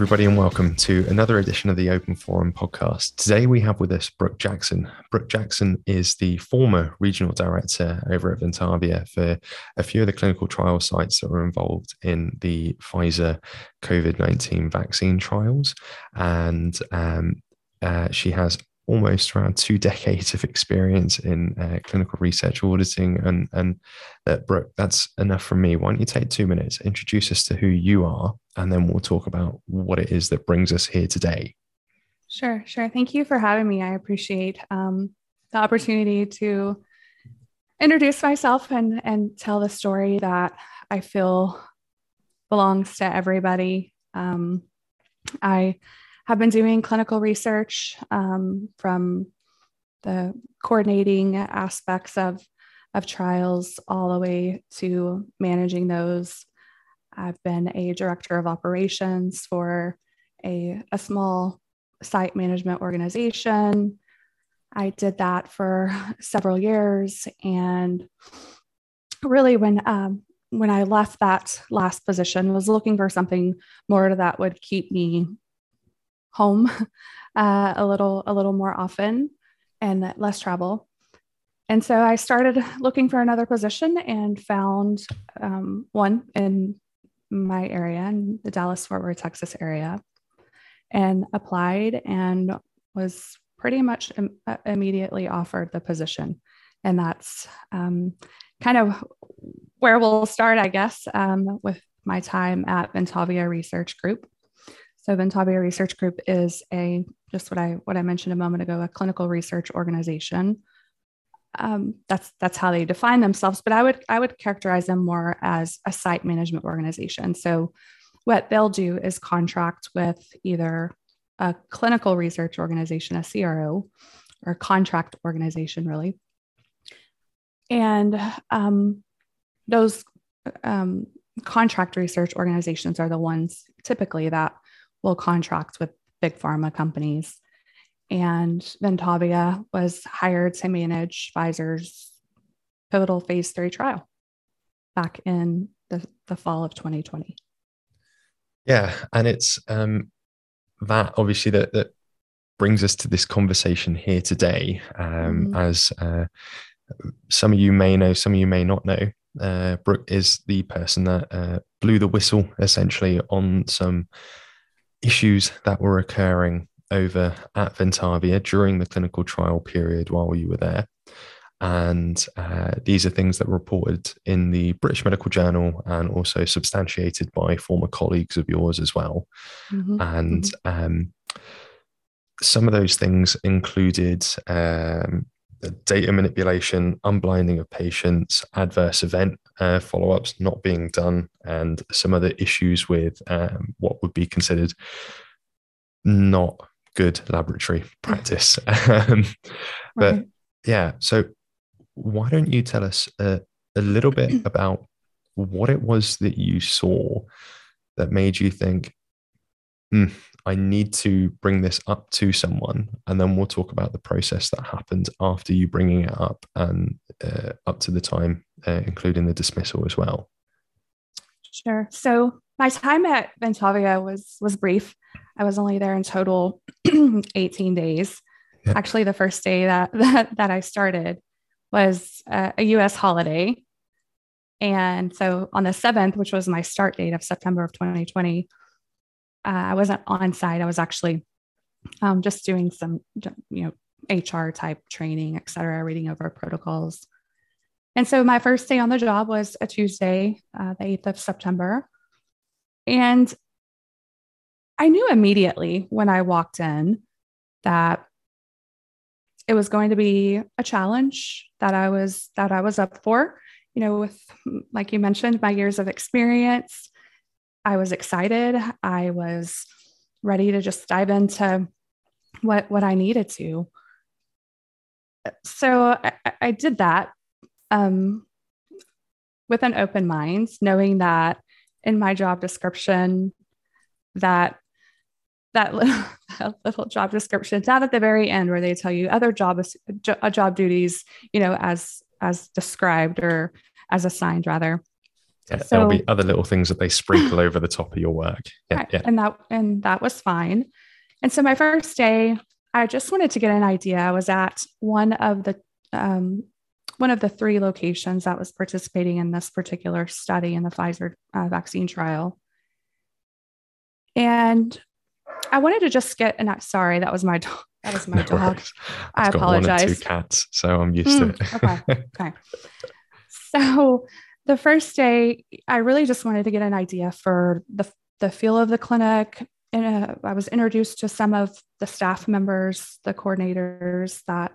Everybody, and welcome to another edition of the Open Forum podcast. Today we have with us Brook Jackson. Brook Jackson is the former regional director over at Ventavia for a few of the clinical trial sites that were involved in the Pfizer COVID 19 vaccine trials. And um, uh, she has almost around two decades of experience in uh, clinical research auditing. And, and uh, Brook, that's enough from me. Why don't you take two minutes, introduce us to who you are, and then we'll talk about what it is that brings us here today. Sure, sure. Thank you for having me. I appreciate um, the opportunity to introduce myself and, and tell the story that I feel belongs to everybody. Um, I have been doing clinical research um, from the coordinating aspects of, of trials all the way to managing those. I've been a director of operations for a, a small site management organization. I did that for several years. And really, when um, when I left that last position, was looking for something more that would keep me home uh, a little a little more often and less travel. And so I started looking for another position and found um, one in my area in the Dallas Fort Worth, Texas area, and applied and was pretty much Im- uh, immediately offered the position. And that's um, kind of where we'll start, I guess, um, with my time at Ventavia Research Group. So Ventavia Research Group is a just what I what I mentioned a moment ago, a clinical research organization. Um, that's that's how they define themselves, but I would I would characterize them more as a site management organization. So what they'll do is contract with either a clinical research organization, a CRO, or a contract organization, really. And um, those um, contract research organizations are the ones typically that will contract with big pharma companies. And Ventavia was hired to manage Pfizer's pivotal phase three trial back in the, the fall of 2020. Yeah. And it's um, that obviously that, that brings us to this conversation here today. Um, mm-hmm. As uh, some of you may know, some of you may not know, uh, Brook is the person that uh, blew the whistle essentially on some issues that were occurring over at Ventavia during the clinical trial period while you were there. And uh, these are things that were reported in the British Medical Journal and also substantiated by former colleagues of yours as well. Mm-hmm. And mm-hmm. Um, some of those things included um, data manipulation, unblinding of patients, adverse event uh, follow ups not being done, and some other issues with um, what would be considered not good laboratory practice. um, but right. yeah, so why don't you tell us a, a little bit about what it was that you saw that made you think, mm, I need to bring this up to someone, and then we'll talk about the process that happened after you bringing it up and uh, up to the time, uh, including the dismissal as well. Sure. So my time at Ventavia was was brief. I was only there in total 18 days. Yep. Actually, the first day that that, that I started was uh, a U.S. holiday, and so on the seventh, which was my start date of September of 2020 uh, I wasn't on site. I was actually um, just doing some, you know, HR type training, et cetera, reading over protocols. And so my first day on the job was a Tuesday, uh, the 8th of September. And I knew immediately when I walked in that it was going to be a challenge that I was that I was up for. You know, with like you mentioned, my years of experience, I was excited. I was ready to just dive into what what I needed to. So I, I did that um, with an open mind, knowing that in my job description that that little, little job description down at the very end where they tell you other job job duties, you know, as as described or as assigned rather Yeah, so, there'll be other little things that they sprinkle over the top of your work. Yeah, right. yeah. And that and that was fine. And so my first day, I just wanted to get an idea. I was at one of the um, one of the three locations that was participating in this particular study in the Pfizer uh, vaccine trial. And I wanted to just get, and I, sorry, that was my dog. That was my no dog. I apologize. two cats, so I'm used mm, to it. okay. Okay. So the first day, I really just wanted to get an idea for the the feel of the clinic. And uh, I was introduced to some of the staff members, the coordinators that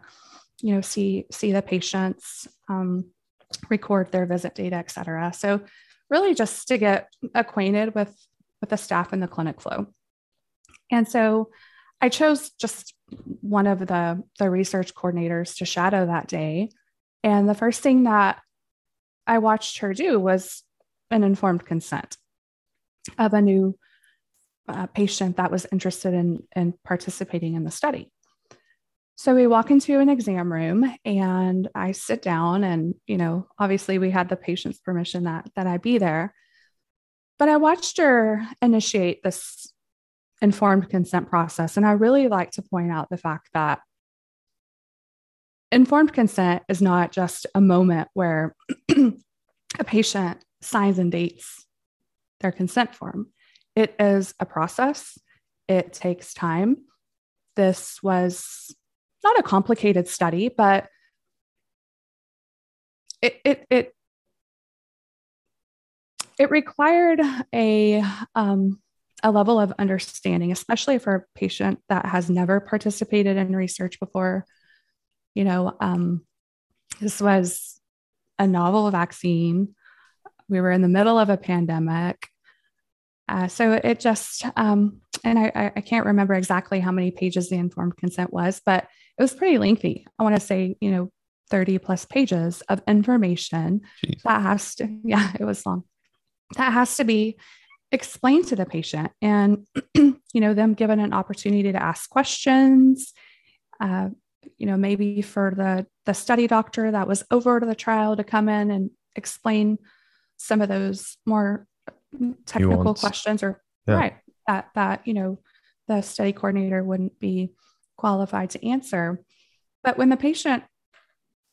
you know see see the patients um, record their visit data et cetera. So really just to get acquainted with with the staff and the clinic flow. And so i chose just one of the the research coordinators to shadow that day. And the first thing that i watched her do was an informed consent of a new uh, patient that was interested in in participating in the study so we walk into an exam room and I sit down and, you know, obviously we had the patient's permission that that I be there. But I watched her initiate this informed consent process and I really like to point out the fact that informed consent is not just a moment where a patient signs and dates their consent form. It is a process. It takes time. This was not a complicated study, but it it it it required a um, a level of understanding, especially for a patient that has never participated in research before. You know, um, this was a novel vaccine. We were in the middle of a pandemic. Uh, so it just, um, and I, I can't remember exactly how many pages the informed consent was, but it was pretty lengthy. I want to say, you know, 30 plus pages of information Jeez. that has to, yeah, it was long. That has to be explained to the patient and, you know, them given an opportunity to ask questions. Uh, you know, maybe for the the study doctor that was over to the trial to come in and explain some of those more technical questions or yeah. right that that you know the study coordinator wouldn't be qualified to answer. But when the patient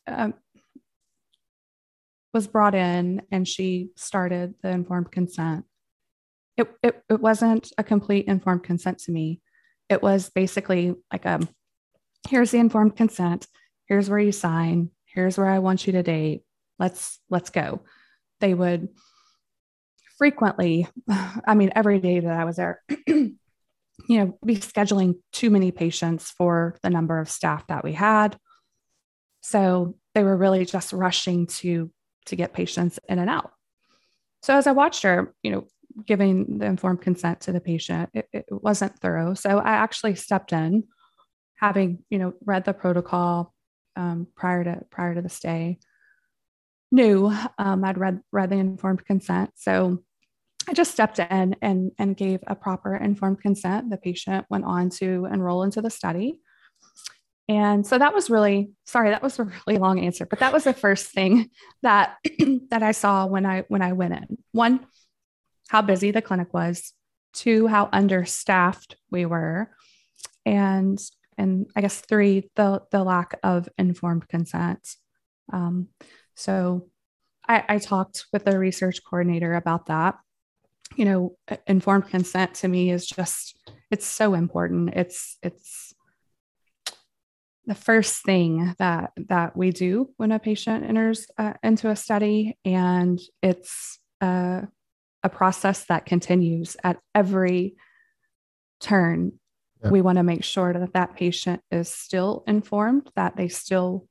um, was brought in and she started the informed consent, it, it, it wasn't a complete informed consent to me. It was basically like a here's the informed consent, here's where you sign, here's where I want you to date. Let's let's go. They would frequently, I mean, every day that I was there, you know, be scheduling too many patients for the number of staff that we had. So they were really just rushing to to get patients in and out. So as I watched her, you know, giving the informed consent to the patient, it, it wasn't thorough. So I actually stepped in, having you know read the protocol um, prior to prior to the stay. Knew um, I'd read read the informed consent, so I just stepped in and, and gave a proper informed consent. The patient went on to enroll into the study. And so that was really sorry, that was a really long answer, but that was the first thing that that I saw when I when I went in. One, how busy the clinic was, two, how understaffed we were, and and I guess three, the the lack of informed consent. Um, so I, I talked with the research coordinator about that you know informed consent to me is just it's so important it's it's the first thing that that we do when a patient enters uh, into a study and it's a, a process that continues at every turn yeah. we want to make sure that that patient is still informed that they still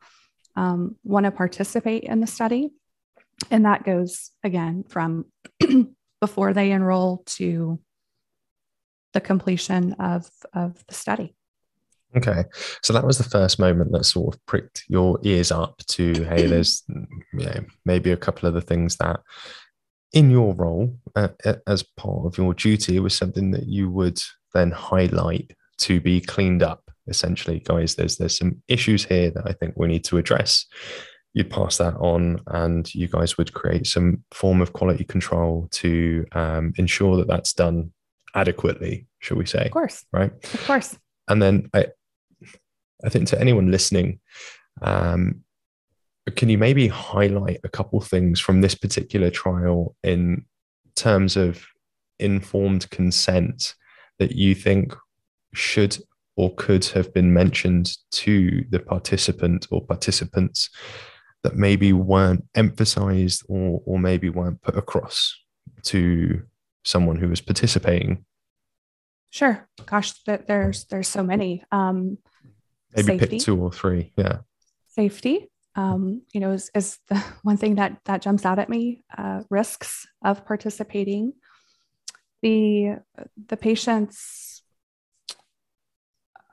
um, want to participate in the study and that goes again from before they enroll to the completion of, of the study. Okay. So that was the first moment that sort of pricked your ears up to, hey, there's you know, maybe a couple of the things that in your role uh, as part of your duty was something that you would then highlight to be cleaned up essentially. Guys there's there's some issues here that i think we need to address. You'd pass that on and you guys would create some form of quality control to um, ensure that that's done adequately shall we say of course. right? Of course. And then i i think to anyone listening um, can you maybe highlight a couple things from this particular trial in terms of informed consent that you think should or could have been mentioned to the participant or participants that maybe weren't emphasized or, or maybe weren't put across to someone who was participating? Sure. Gosh, there's there's so many. Um, maybe safety. pick two or three. Yeah. Safety. Um, you know, is, is the one thing that that jumps out at me. Uh, risks of participating. The the patient's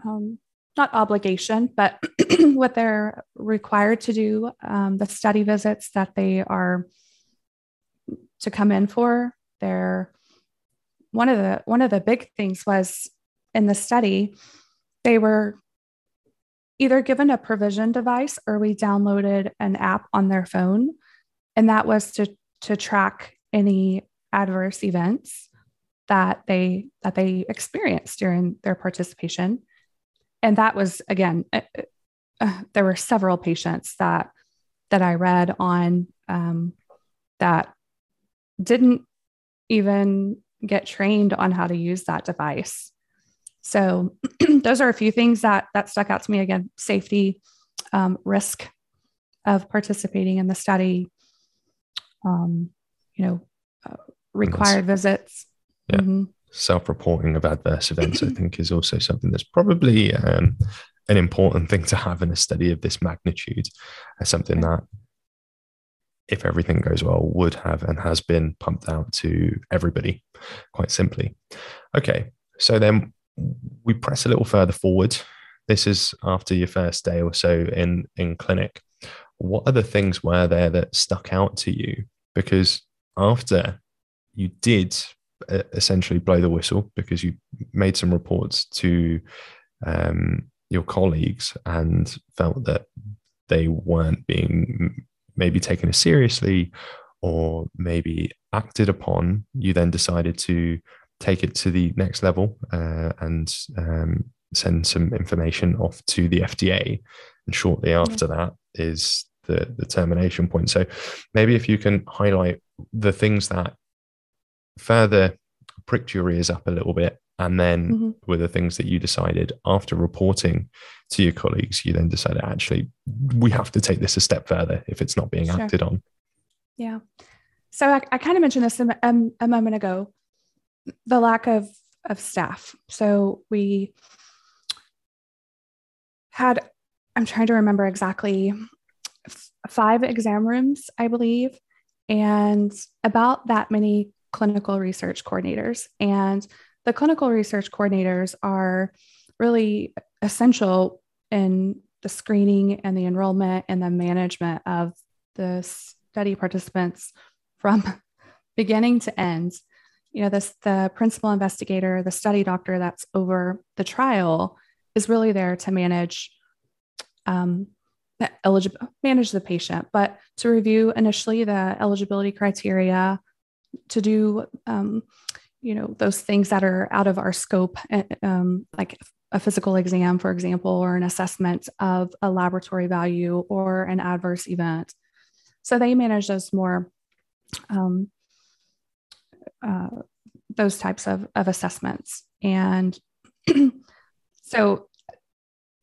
um, not obligation, but what they're required to do, um, the study visits that they are to come in for. They're one of the one of the big things was in the study, they were either given a provision device or we downloaded an app on their phone, and that was to to track any adverse events that they that they experienced during their participation and that was again uh, uh, there were several patients that that i read on um, that didn't even get trained on how to use that device. So those are a few things that that stuck out to me. Again safety um, risk of participating in the study um, you know uh, required visits. Yeah. Mm-hmm self-reporting of adverse events, I think, is also something that's probably um, an important thing to have in a study of this magnitude. As something that, if everything goes well, would have and has been pumped out to everybody, quite simply. Okay, so then we press a little further forward. This is after your first day or so in in clinic. What other things were there that stuck out to you? Because after you did essentially blow the whistle because you made some reports to um, your colleagues and felt that they weren't being maybe taken as seriously or maybe acted upon, you then decided to take it to the next level uh, and um, send some information off to the FDA. And shortly after yeah. that is the, the termination point. So maybe if you can highlight the things that further pricked your ears up a little bit and then mm-hmm. were the things that you decided after reporting to your colleagues you then decided actually we have to take this a step further if it's not being sure. acted on yeah so i, I kind of mentioned this a, um, a moment ago the lack of of staff so we had i'm trying to remember exactly five exam rooms i believe and about that many clinical research coordinators. And the clinical research coordinators are really essential in the screening and the enrollment and the management of the study participants from beginning to end. You know, this the principal investigator, the study doctor that's over the trial is really there to manage um, eligible manage the patient, but to review initially the eligibility criteria, to do um, you know those things that are out of our scope eh, um, like a physical exam for example or an assessment of a laboratory value or an adverse event. So they manage those more um, uh, those types of, of assessments. And so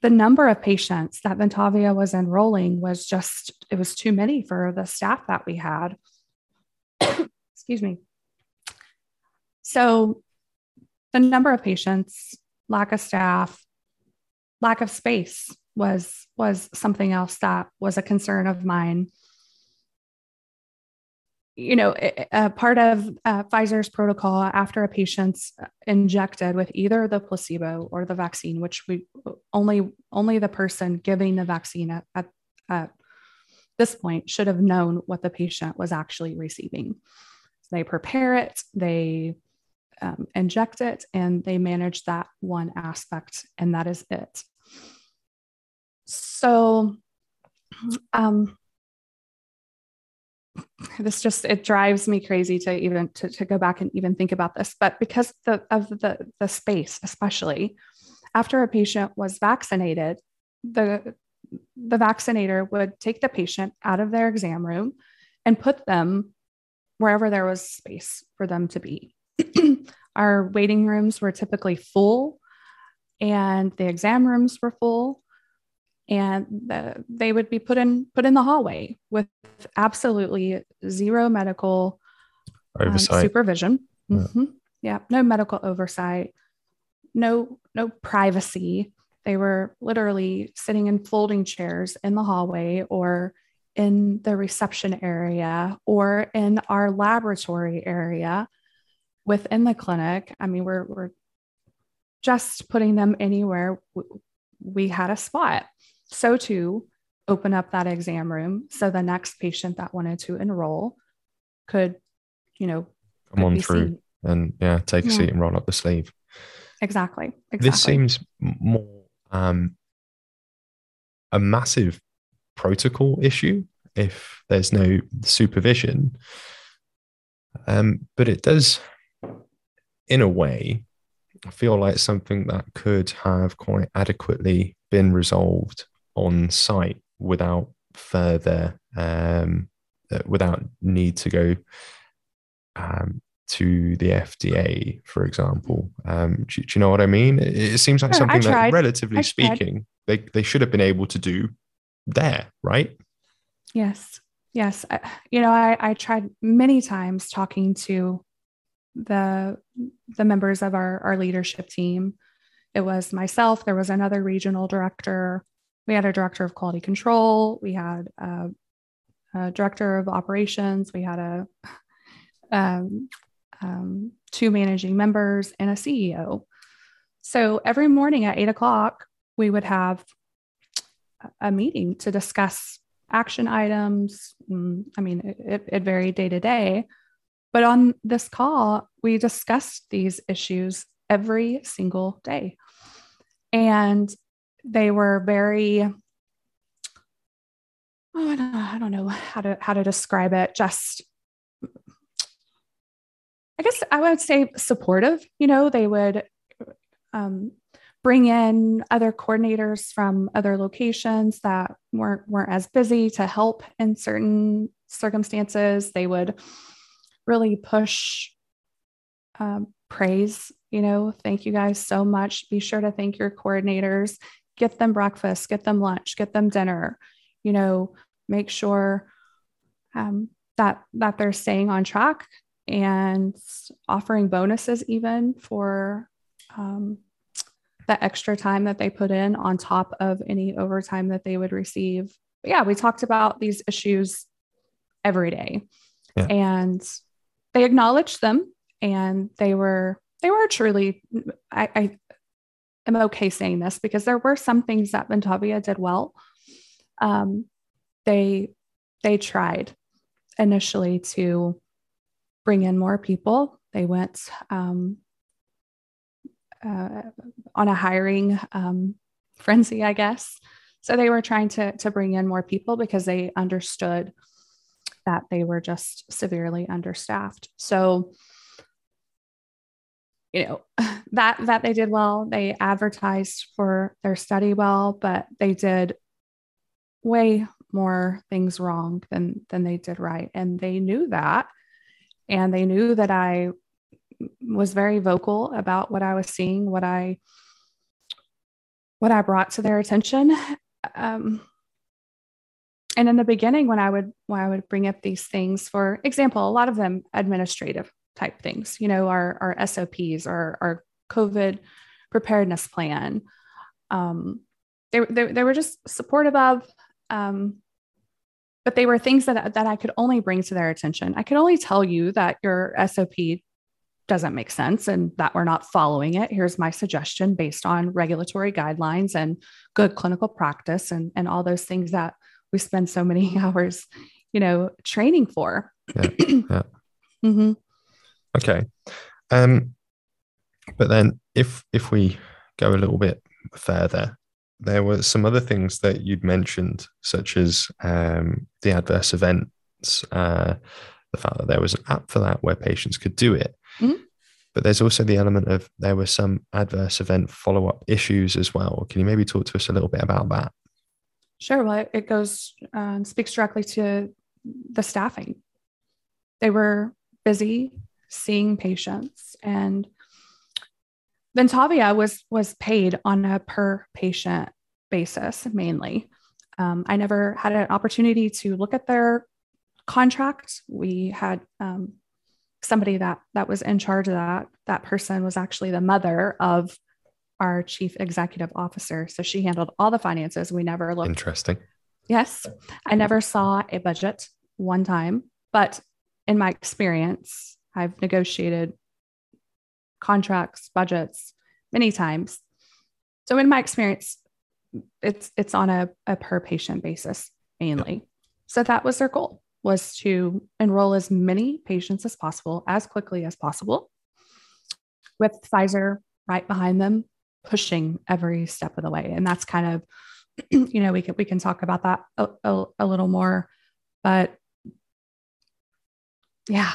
the number of patients that ventavia was enrolling was just it was too many for the staff that we had excuse me. So the number of patients, lack of staff, lack of space was was something else that was a concern of mine. You know, a part of uh, Pfizer's protocol after a patient's injected with either the placebo or the vaccine, which we only only the person giving the vaccine at, at, at this point should have known what the patient was actually receiving. They prepare it, they um, inject it, and they manage that one aspect, and that is it. So, um, this just it drives me crazy to even to, to go back and even think about this but because the, of the the space especially after a patient was vaccinated the the vaccinator would take the patient out of their exam room and put them wherever there was space for them to be our waiting rooms were typically full and the exam rooms were full and the, they would be put in put in the hallway with absolutely zero medical um, supervision. Yeah. Mm-hmm. yeah, no medical oversight, no no privacy. They were literally sitting in folding chairs in the hallway or in the reception area or in our laboratory area within the clinic. I mean, we're, we're just putting them anywhere we had a spot. So to open up that exam room so the next patient that wanted to enroll could, you know, come on through seen. and yeah, take a yeah. seat and roll up the sleeve. Exactly. exactly. This seems more um, a massive protocol issue if there's no supervision. Um, but it does, in a way, feel like something that could have quite adequately been resolved on site without further um, uh, without need to go um, to the FDA, for example. Um, do, do, you know what I mean? It, it seems like something that, relatively speaking, they, they should have been able to do there, right? Yes. Yes. I, you know, I, I tried many times talking to the the members of our, our leadership team. It was myself, there was another regional director, we had a director of quality control, we had a, a director of operations, we had a um, um, two managing members and a CEO. So every morning at eight o'clock, we would have a meeting to discuss action items. Mm, I mean, it, it varied day to day. But on this call, we discussed these issues every single day. And they were very oh, I don't, I don't know how to how to describe it. Just I guess I would say supportive. You know, they would um, bring in other coordinators from other locations that weren't weren't as busy to help in certain circumstances. They would really push um, praise. You know, thank you guys so much. Be sure to thank your coordinators get them breakfast, get them lunch, get them dinner, you know, make sure um, that that they're staying on track and offering bonuses even for um, the extra time that they put in on top of any overtime that they would receive. But yeah, we talked about these issues every day, yeah. and they acknowledged them, and they were they were truly I, I am okay saying this because there were some things that Ventavia did well. Um, they they tried initially to bring in more people. They went um, uh, on a hiring um, frenzy, I guess. So they were trying to to bring in more people because they understood that they were just severely understaffed. So you know that that they did well they advertised for their study well but they did way more things wrong than than they did right and they knew that and they knew that i was very vocal about what i was seeing what i what i brought to their attention um, and in the beginning when i would when i would bring up these things for example a lot of them administrative type things, you know, our, our SOPs, our, our COVID preparedness plan. Um, they, they, they were just supportive of, um, but they were things that, that I could only bring to their attention. I could only tell you that your SOP doesn't make sense and that we're not following it. Here's my suggestion based on regulatory guidelines and good clinical practice and, and all those things that we spend so many hours, you know, training for. Yeah. yeah. mm-hmm. Okay. Um, but then if if we go a little bit further, there were some other things that you'd mentioned, such as um, the adverse events, uh, the fact that there was an app for that where patients could do it. Mhm. But there's also the element of there were some adverse event follow up issues as well. Can you maybe talk to us a little bit about that? Sure. Well, it- it goes uh, speaks directly to the staffing. They were busy seeing patients, and Ventavia was was paid on a per patient basis mainly. Um, I never had an opportunity to look at their contract. We had um, somebody that that was in charge of that. That person was actually the mother of our chief executive officer. So she handled all the finances. We never looked. Interesting. Yes, I never saw a budget one time, but in my experience, I've negotiated contracts, budgets many times. So in my experience, it's it's on a, a per patient basis mainly. So that was their goal was to enroll as many patients as possible as quickly as possible with Pfizer right behind them pushing every step of the way. And that's kind of you know we can we can talk about that a, a, a little more but yeah.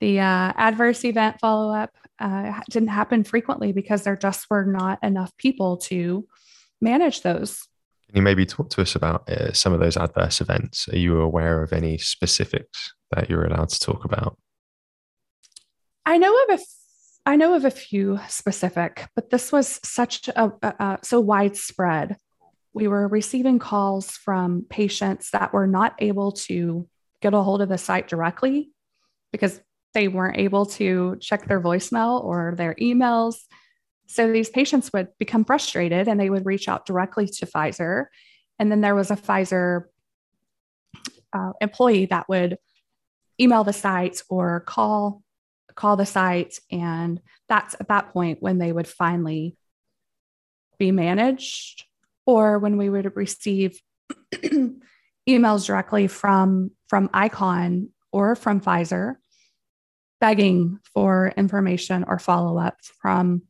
The uh, adverse event follow up uh, didn't happen frequently because there just were not enough people to manage those Can you maybe talk to us about uh, some of those adverse events? Are you aware of any specifics that you're allowed to talk about? I know of a f- I know of a few specific, but this was such a, a, a so widespread. We were receiving calls from patients that were not able to get a hold of the site directly because they weren't able to check their voicemail or their emails. So these patients would become frustrated and they would reach out directly to Pfizer. And then there was a Pfizer uh, employee that would email the site or call call the site and that's at that point when they would finally be managed or when we would receive emails directly from from icon or from pfizer begging for information or follow-up from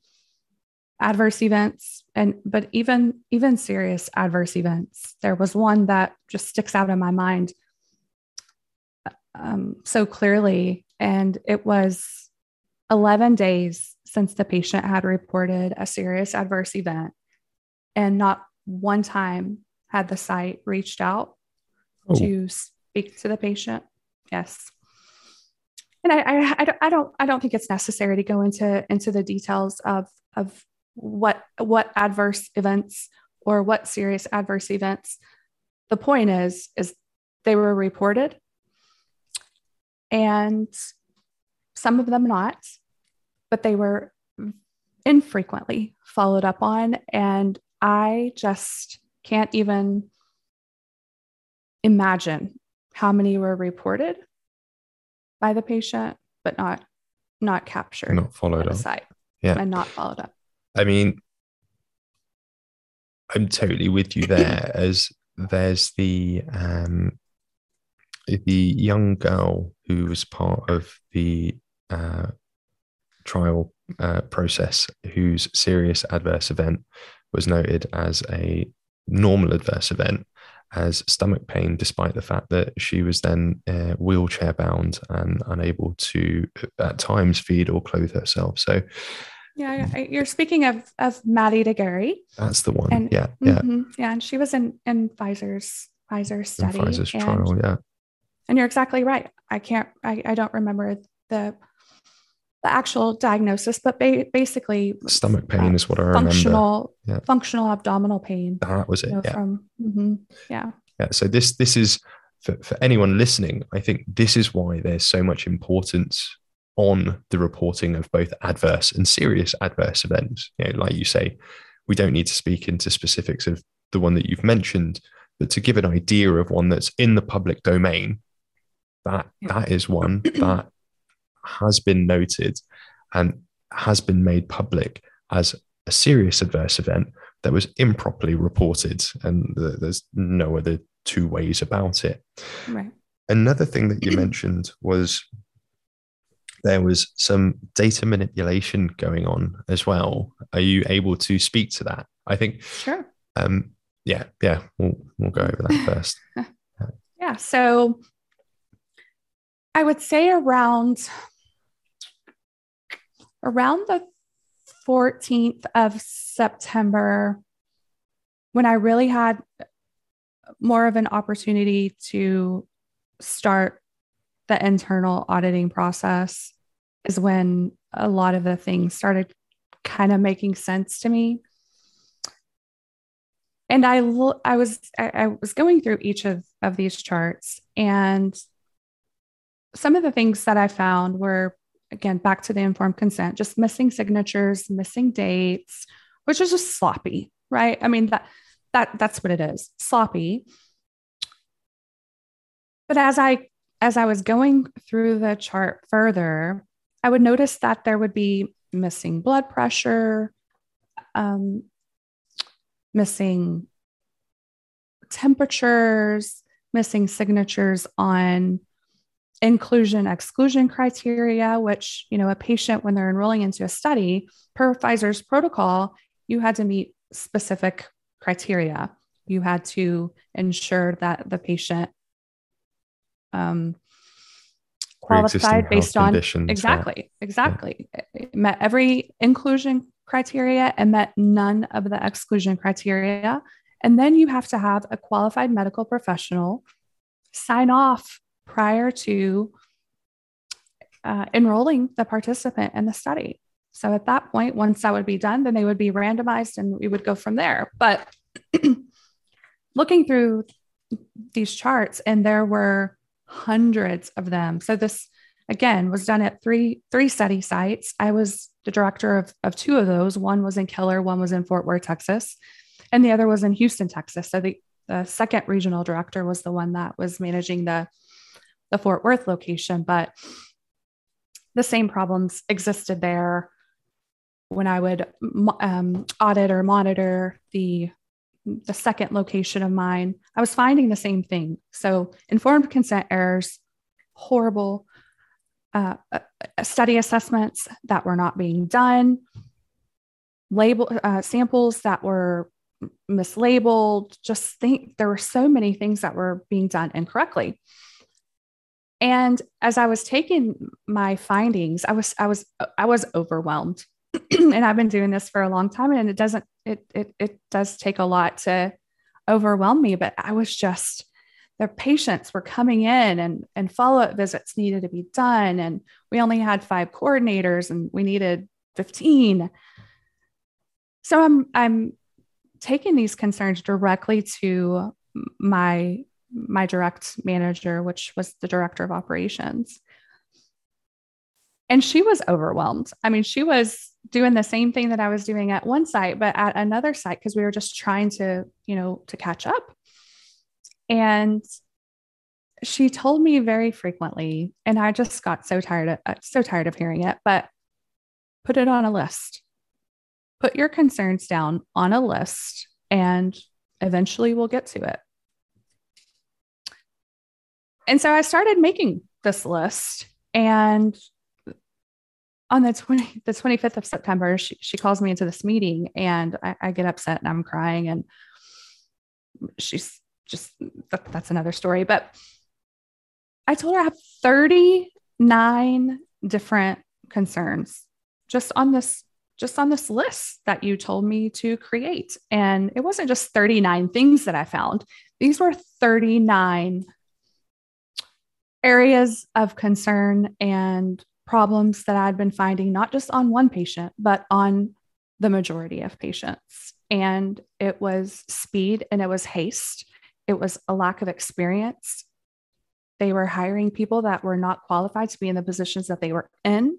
adverse events and but even even serious adverse events. There was one that just sticks out in my mind um, so clearly and it was 11 days since the patient had reported a serious adverse event and not one time had the site reached out Oh. to speak to the patient. Yes. And I, I, I, don't, I don't I don't think it's necessary to go into into the details of of what what adverse events or what serious adverse events the point is is they were reported and some of them not but they were infrequently followed up on and i just can't even imagine how many were reported by the patient but not not captured Not followed up. site Yeah. and not followed up I mean, I'm totally with you there. As there's the um, the young girl who was part of the uh, trial uh, process, whose serious adverse event was noted as a normal adverse event, as stomach pain, despite the fact that she was then uh, wheelchair bound and unable to at times feed or clothe herself. So yeah you're speaking of of maddie De Garay. that's the one. And- yeah, yeah. Mhm. yeah and she was in in pfizer's pfizer in study Pfizer's and, trial. Yeah, and you're exactly right i can't i, I don't remember the the actual diagnosis but ba- basically stomach pain uh, is what I remember. functional Yeah. functional abdominal pain That was it. you know, yeah, from mhm. yeah yeah. So this this is for, for anyone listening. I think this is why there's so much importance on the reporting of both adverse and serious adverse events. You know, like you say, we don't need to speak into specifics of the one that you've mentioned, but to give an idea of one that's in the public domain, that that is one that has been noted and has been made public as a serious adverse event that was improperly reported, and th- there's no other two ways about it. right Another thing that you mentioned was there was some data manipulation going on as well. Are you able to speak to that? I think, sure um, yeah, yeah, we'll we'll go over that first. Yeah. So I would say around around the 14th of September, when I really had more of an opportunity to start the internal auditing process, is when a lot of the things started kind of making sense to me. And I, I was I, I was going through each of, of these charts, and some of the things that I found were again back to the informed consent, just missing signatures, missing dates, which is just sloppy, right? I mean that that that's what it is, sloppy. But as I as I was going through the chart further, I would notice that there would be missing blood pressure, um, missing temperatures, missing signatures on inclusion exclusion criteria which you know a patient when they're enrolling into a study per pfizer's protocol you had to meet specific criteria. You had to ensure that the patient um, qualified based on exactly exactly yeah. met every inclusion criteria and met none of the exclusion criteria and then you have to have a qualified medical professional sign off prior to uh, enrolling the participant in the study. So at that point, once that would be done, then they would be randomized and we would go from there. But looking through these charts, and there were hundreds of them. So this again was done at three three study sites. I was the director of, of two of those. One was in Keller, one was in Fort Worth, Texas, and the other was in Houston, Texas. So the, the second regional director was the one that was managing the the Fort Worth location, but the same problems existed there when I would um, audit or monitor the the second location of mine. I was finding the same thing. So informed consent errors, horrible uh, uh study assessments that were not being done, label uh, samples that were mislabeled. Just think there were so many things that were being done incorrectly. And as I was taking my findings, I was I was I was overwhelmed. and I've been doing this for a long time and it doesn't it it it does take a lot to overwhelm me, but I was just their patients were coming in and and follow-up visits needed to be done and we only had 5 coordinators and we needed 15. So I'm I'm taking these concerns directly to my my direct manager, which was the director of operations. And she was overwhelmed. I mean, she was doing the same thing that I was doing at one site, but at another site, because we were just trying to, you know, to catch up. And she told me very frequently, and I just got so tired of uh, so tired of hearing it, but put it on a list. Put your concerns down on a list and eventually we'll get to it. And so I started making this list and on the 20 the 25th of September, she, she calls me into this meeting and I, I get upset and I'm crying and she's just that, that's another story. But I told her I have 39 different concerns just on this just on this list that you told me to create. And it wasn't just 39 things that I found. These were 39 areas of concern and problems that I'd been finding, not just on one patient, but on the majority of patients. And it was speed and it was haste. It was a lack of experience. They were hiring people that were not qualified to be in the positions that they were in.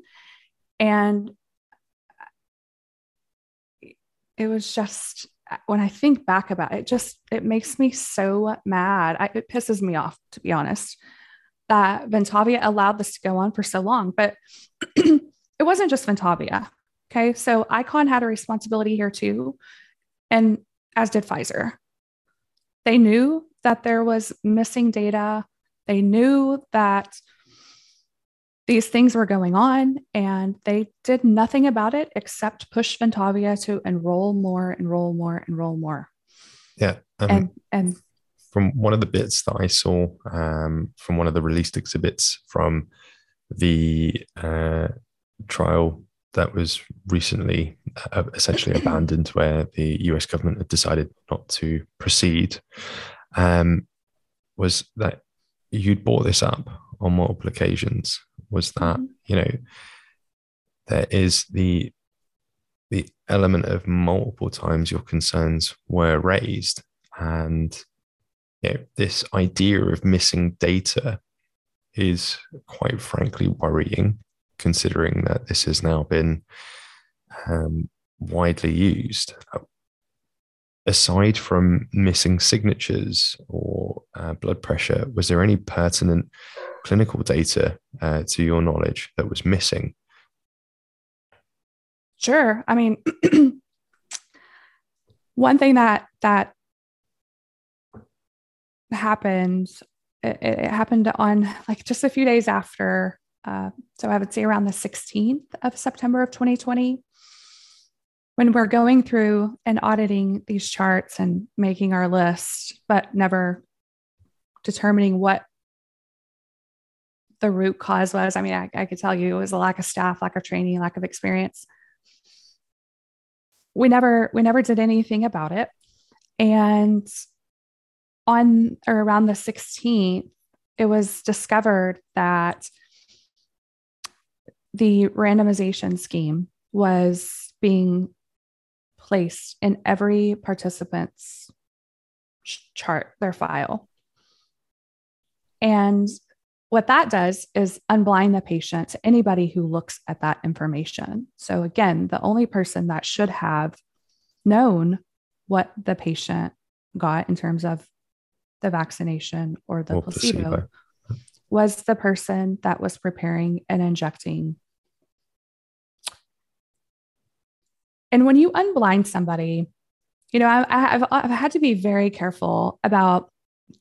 And it was just, when I think back about it, just, it makes me so mad. I, it pisses me off, to be honest that Ventavia allowed this to go on for so long. But it wasn't just Ventavia. Okay. So Icon had a responsibility here too, and as did Pfizer. They knew that there was missing data. They knew that these things were going on, and they did nothing about it except push Ventavia to enroll more, enroll more, enroll more. Yeah. Um, and and from one of the bits that I saw um, from one of the released exhibits from the uh, trial that was recently uh, essentially abandoned, where the US government had decided not to proceed, um, was that you'd brought this up on multiple occasions. Was that mm-hmm. you know there is the the element of multiple times your concerns were raised and you know, this idea of missing data is quite frankly worrying, considering that this has now been um, widely used. Aside from missing signatures or uh, blood pressure, was there any pertinent clinical data, uh, to your knowledge, that was missing? Sure. I mean, one thing that that happened it, it, happened on like just a few days after uh, so i would say around the 16th of september of 2020 when we're going through and auditing these charts and making our list but never determining what the root cause was. I mean I, I could tell you it was a lack of staff lack of training lack of experience. We never we never did anything about it. And on or around the 16th, it was discovered that the randomization scheme was being placed in every participant's chart, their file. And what that does is unblind the patient to anybody who looks at that information. So, again, the only person that should have known what the patient got in terms of the vaccination or the or placebo, placebo, was the person that was preparing and injecting. And when you unblind somebody, you know, I, have I've had to be very careful about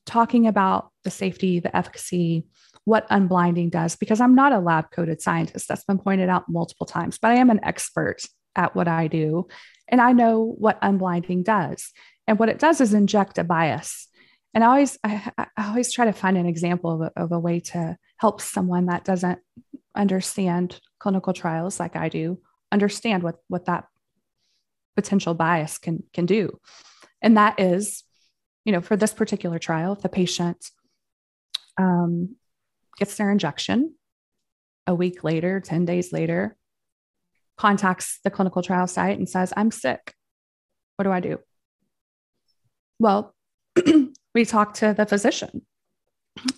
talking about the safety, the efficacy, what unblinding does, because I'm not a lab coded scientist. That's been pointed out multiple times, but I am an expert at what I do. And I know what unblinding does. And what it does is inject a bias and I always I, I, always try to find an example of a, of a way to help someone that doesn't understand clinical trials like I do understand what what that potential bias can can do. And that is you know for this particular trial if the patient um, gets their injection a week later 10 days later contacts the clinical trial site and says i'm sick. What do i do? Well we talk to the physician.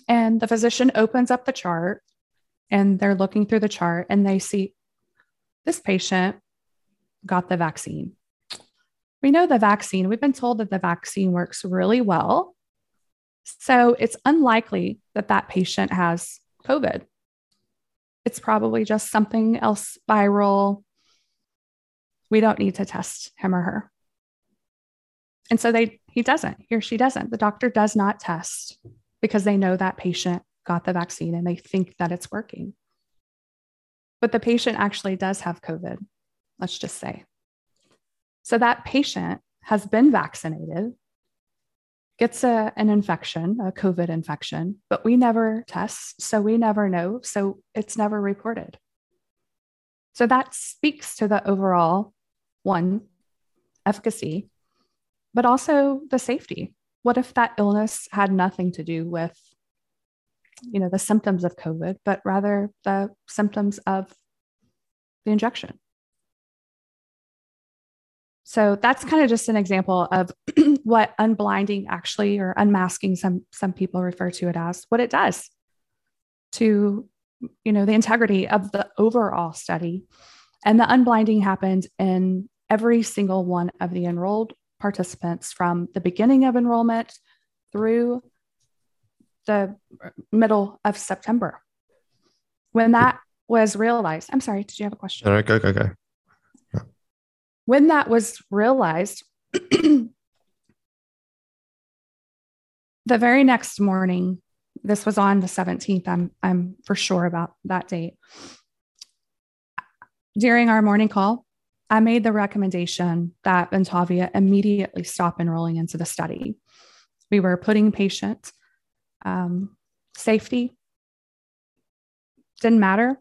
And the physician opens up the chart and they're looking through the chart and they see this patient got the vaccine. We know the vaccine, we've been told that the vaccine works really well. So it's unlikely that that patient has COVID. It's probably just something else viral. We don't need to test him or her. And so they he doesn't, he or she doesn't. The doctor does not test because they know that patient got the vaccine and they think that it's working. But the patient actually does have COVID, let's just say. So that patient has been vaccinated, gets a, an infection, a COVID infection, but we never test. So we never know. So it's never reported. So that speaks to the overall one efficacy but also the safety. What if that illness had nothing to do with, you know, the symptoms of COVID, but rather the symptoms of the injection? So that's kind of just an example of what unblinding actually or unmasking some some people refer to it as what it does to you know the integrity of the overall study and the unblinding happened in every single one of the enrolled participants from the beginning of enrollment through the middle of September. When that was realized, I'm sorry, did you have a question? No, go, go, go. When that was realized, the very next morning, this was on the 17th, I'm, I'm for sure about that date. During our morning call, I made the recommendation that Ventavia immediately stop enrolling into the study. We were putting patient um, safety didn't matter.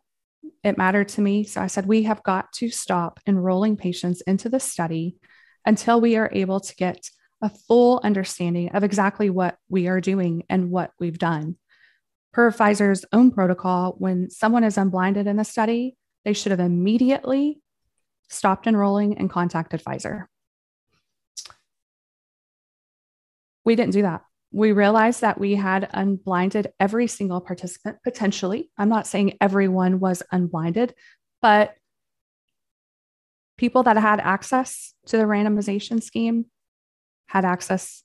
It mattered to me. So I said, we have got to stop enrolling patients into the study until we are able to get a full understanding of exactly what we are doing and what we've done. Per Pfizer's own protocol, when someone is unblinded in the study, they should have immediately stopped enrolling and contacted Pfizer. We didn't do that we realized that we had unblinded every single participant potentially. I'm not saying everyone was unblinded, but people that had access to the randomization scheme had access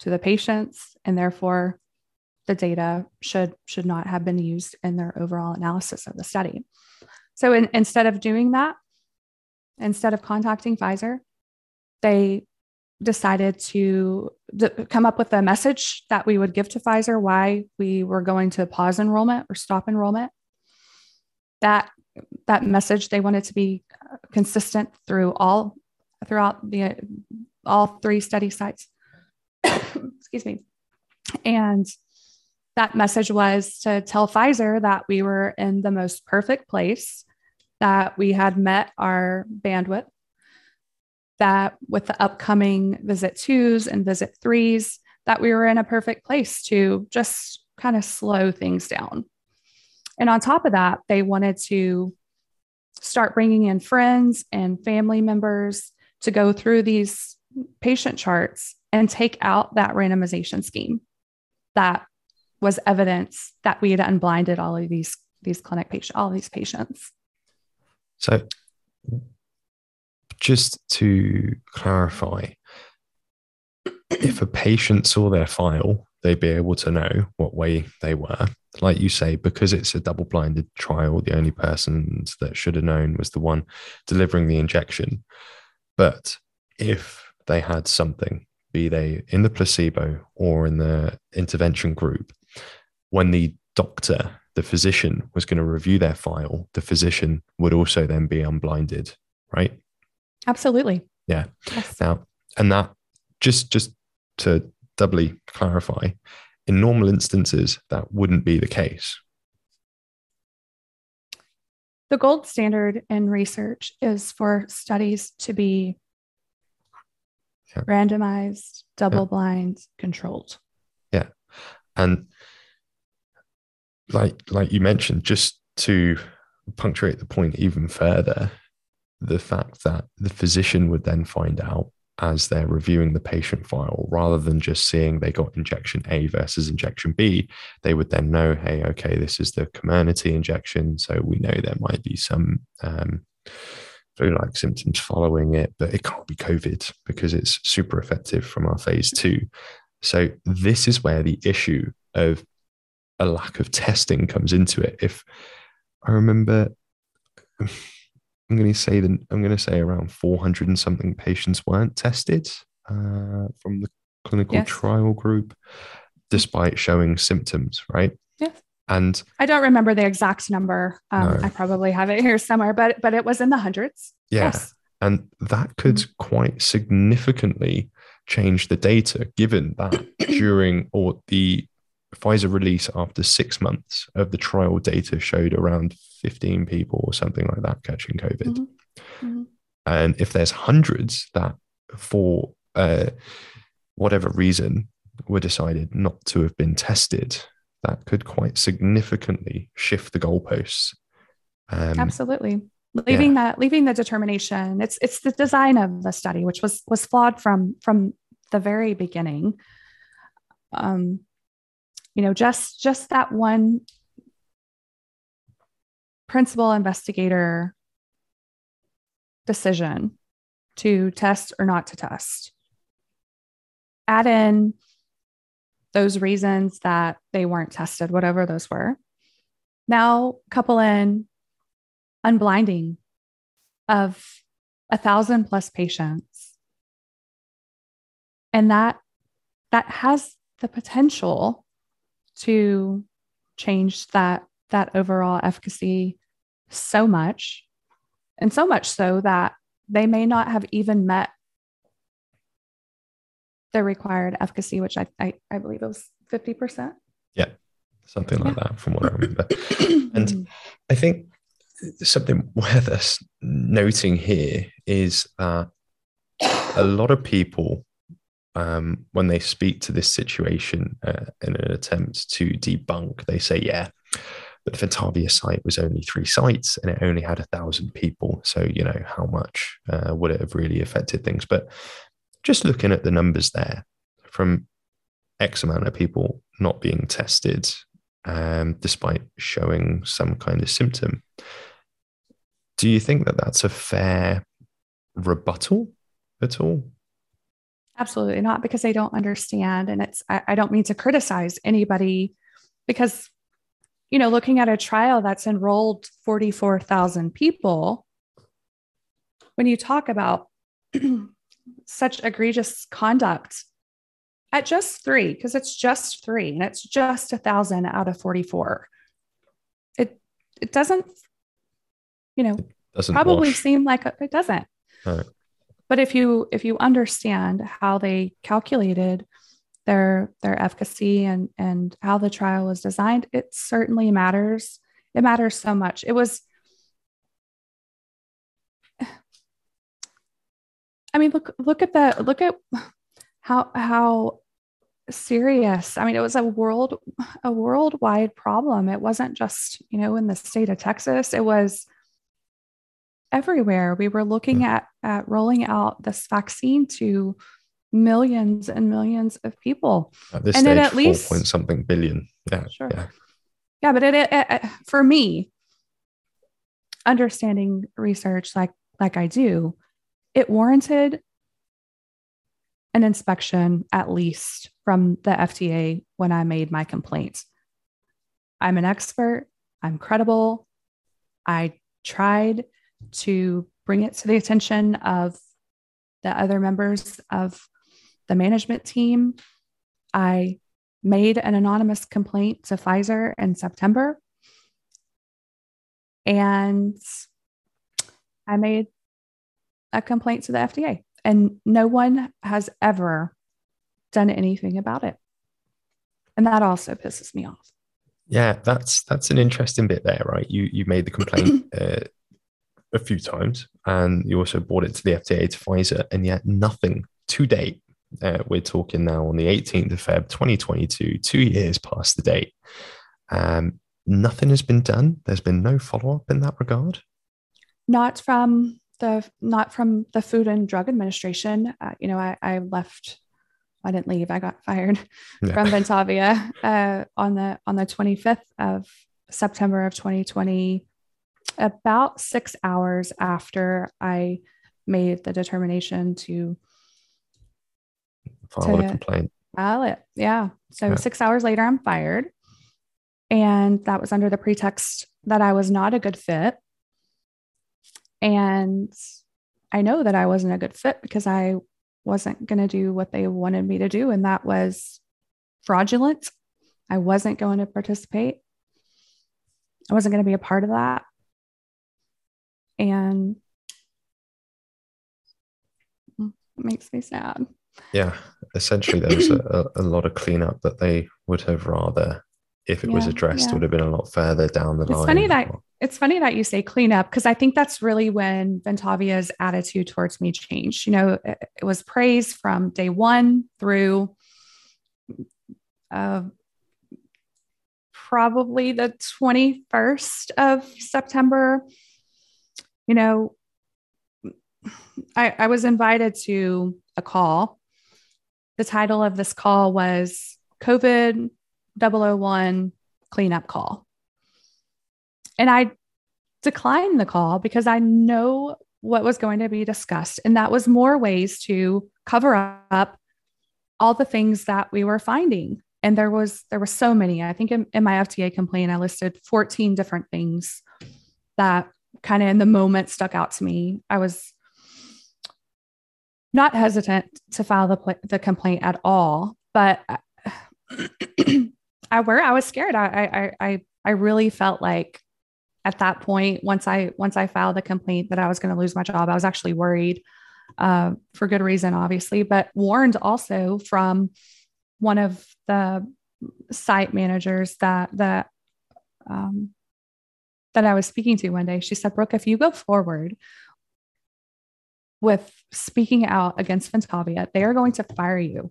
to the patients and therefore the data should should not have been used in their overall analysis of the study. So in, instead of doing that, instead of contacting Pfizer, they decided to d- come up with a message that we would give to Pfizer why we were going to pause enrollment or stop enrollment. That that message they wanted to be consistent through all throughout the all three study sites. Excuse me. And that message was to tell Pfizer that we were in the most perfect place, that we had met our bandwidth, that with the upcoming visit twos and visit threes, that we were in a perfect place to just kind of slow things down. And on top of that, they wanted to start bringing in friends and family members to go through these patient charts and take out that randomization scheme that was evidence that we had unblinded all of these these clinic patients all these patients so just to clarify, if a patient saw their file, they'd be able to know what way they were. Like you say, because it's a double blinded trial, the only persons that should have known was the one delivering the injection. But if they had something, be they in the placebo or in the intervention group, when the doctor, the physician, was going to review their file, the physician would also then be unblinded, right? Absolutely. Yeah. Yes. Now, and that just just to doubly clarify, in normal instances, that wouldn't be the case. The gold standard in research is for studies to be yeah. randomized, double yeah. blind, controlled. Yeah. And like like you mentioned, just to punctuate the point even further, the fact that the physician would then find out as they're reviewing the patient file rather than just seeing they got injection A versus injection B, they would then know, hey, okay, this is the community injection. So we know there might be some um, flu like symptoms following it, but it can't be COVID because it's super effective from our phase two. So this is where the issue of a lack of testing comes into it. If I remember, I'm going to say that I'm going to say around 400 and something patients weren't tested uh, from the clinical yes. trial group, despite showing symptoms, right? Yes. And I don't remember the exact number. Um, no. I probably have it here somewhere, but but it was in the hundreds. Yeah, yes. and that could mm-hmm. quite significantly change the data, given that during or the Pfizer release after six months of the trial data showed around 15 people or something like that catching COVID. Mm-hmm. Mm-hmm. And if there's hundreds that, for uh, whatever reason, were decided not to have been tested, that could quite significantly shift the goalposts. Um, Absolutely. Leaving yeah. that, leaving the determination. It's it's the design of the study, which was was flawed from from the very beginning. Um, you know just just that one principal investigator decision to test or not to test. Add in those reasons that they weren't tested whatever those were. Now couple in unblinding of a thousand plus patients. And that that has the potential to change that that overall efficacy so much and so much so that they may not have even met the required efficacy, which I, I, I believe it was 50%. Yeah, something like yeah. that from what I remember. and I think something worth us noting here is that a lot of people, um, when they speak to this situation uh, in an attempt to debunk, they say, yeah, but the Ventavia site was only three sites and it only had a thousand people. So, you know, how much uh, would it have really affected things? But just looking at the numbers there from X amount of people not being tested, um, despite showing some kind of symptom, do you think that that's a fair rebuttal at all? Absolutely not, because they don't understand. And it's, I, I don't mean to criticize anybody because, you know, looking at a trial that's enrolled 44,000 people, when you talk about such egregious conduct at just three, because it's just three and it's just a thousand out of 44. It it doesn't, you know, doesn't probably wash. seem like it doesn't. Right. But if you if you understand how they calculated their their efficacy and and how the trial was designed, it certainly matters. It matters so much. It was I mean, look look at the look at how how serious. I mean, it was a world a worldwide problem. It wasn't just, you know, in the state of Texas. It was everywhere. We were looking mm. at at rolling out this vaccine to millions and millions of people. At this and stage, at least point something billion. Yeah. Sure. Yeah. Yeah, but it, it, it, for me, understanding research like like I do, it warranted an inspection at least from the FDA when I made my complaint. I'm an expert, I'm credible. I tried to bring it to the attention of the other members of the management team. I made an anonymous complaint to Pfizer in September. And I made a complaint to the FDA, and no one has ever done anything about it. And that also pisses me off. Yeah, that's that's an interesting bit there, right? You you made the complaint uh, a few times, and you also brought it to the FDA to Pfizer, and yet nothing to date. Uh, we're talking now on the 18th of Feb 2022, two years past the date. Um, nothing has been done. There's been no follow up in that regard. Not from the not from the Food and Drug Administration. Uh, you know, I, I, left. I didn't leave. I got fired yeah. from Ventavia uh, on the on the 25th of September of 2020. About six hours after I made the determination to file a complaint. File it. Yeah. So yeah. six hours later, I'm fired. And that was under the pretext that I was not a good fit. And I know that I wasn't a good fit because I wasn't going to do what they wanted me to do. And that was fraudulent. I wasn't going to participate. I wasn't going to be a part of that. And it makes me sad. Yeah. Essentially, there was a, a lot of cleanup that they would have rather, if it yeah, was addressed, yeah. would have been a lot further down the it's line. Funny that it's funny that you say cleanup because I think that's really when Ventavia's attitude towards me changed. You know, it, it was praise from day one through uh, probably the 21st of September. You know, I, I was invited to a call. The title of this call was COVID 001 cleanup call. And I declined the call because I know what was going to be discussed. And that was more ways to cover up all the things that we were finding. And there was there were so many. I think in, in my FDA complaint, I listed 14 different things that kind of in the moment stuck out to me. I was not hesitant to file the, the complaint at all, but I were I was scared. I I I I really felt like at that point once i once i filed the complaint that i was going to lose my job i was actually worried uh, for good reason, obviously, but warned also from one of the site managers that that um, that I was speaking to one day. She said, "Brook, if you go forward with speaking out against Ventavia, they are going to fire you.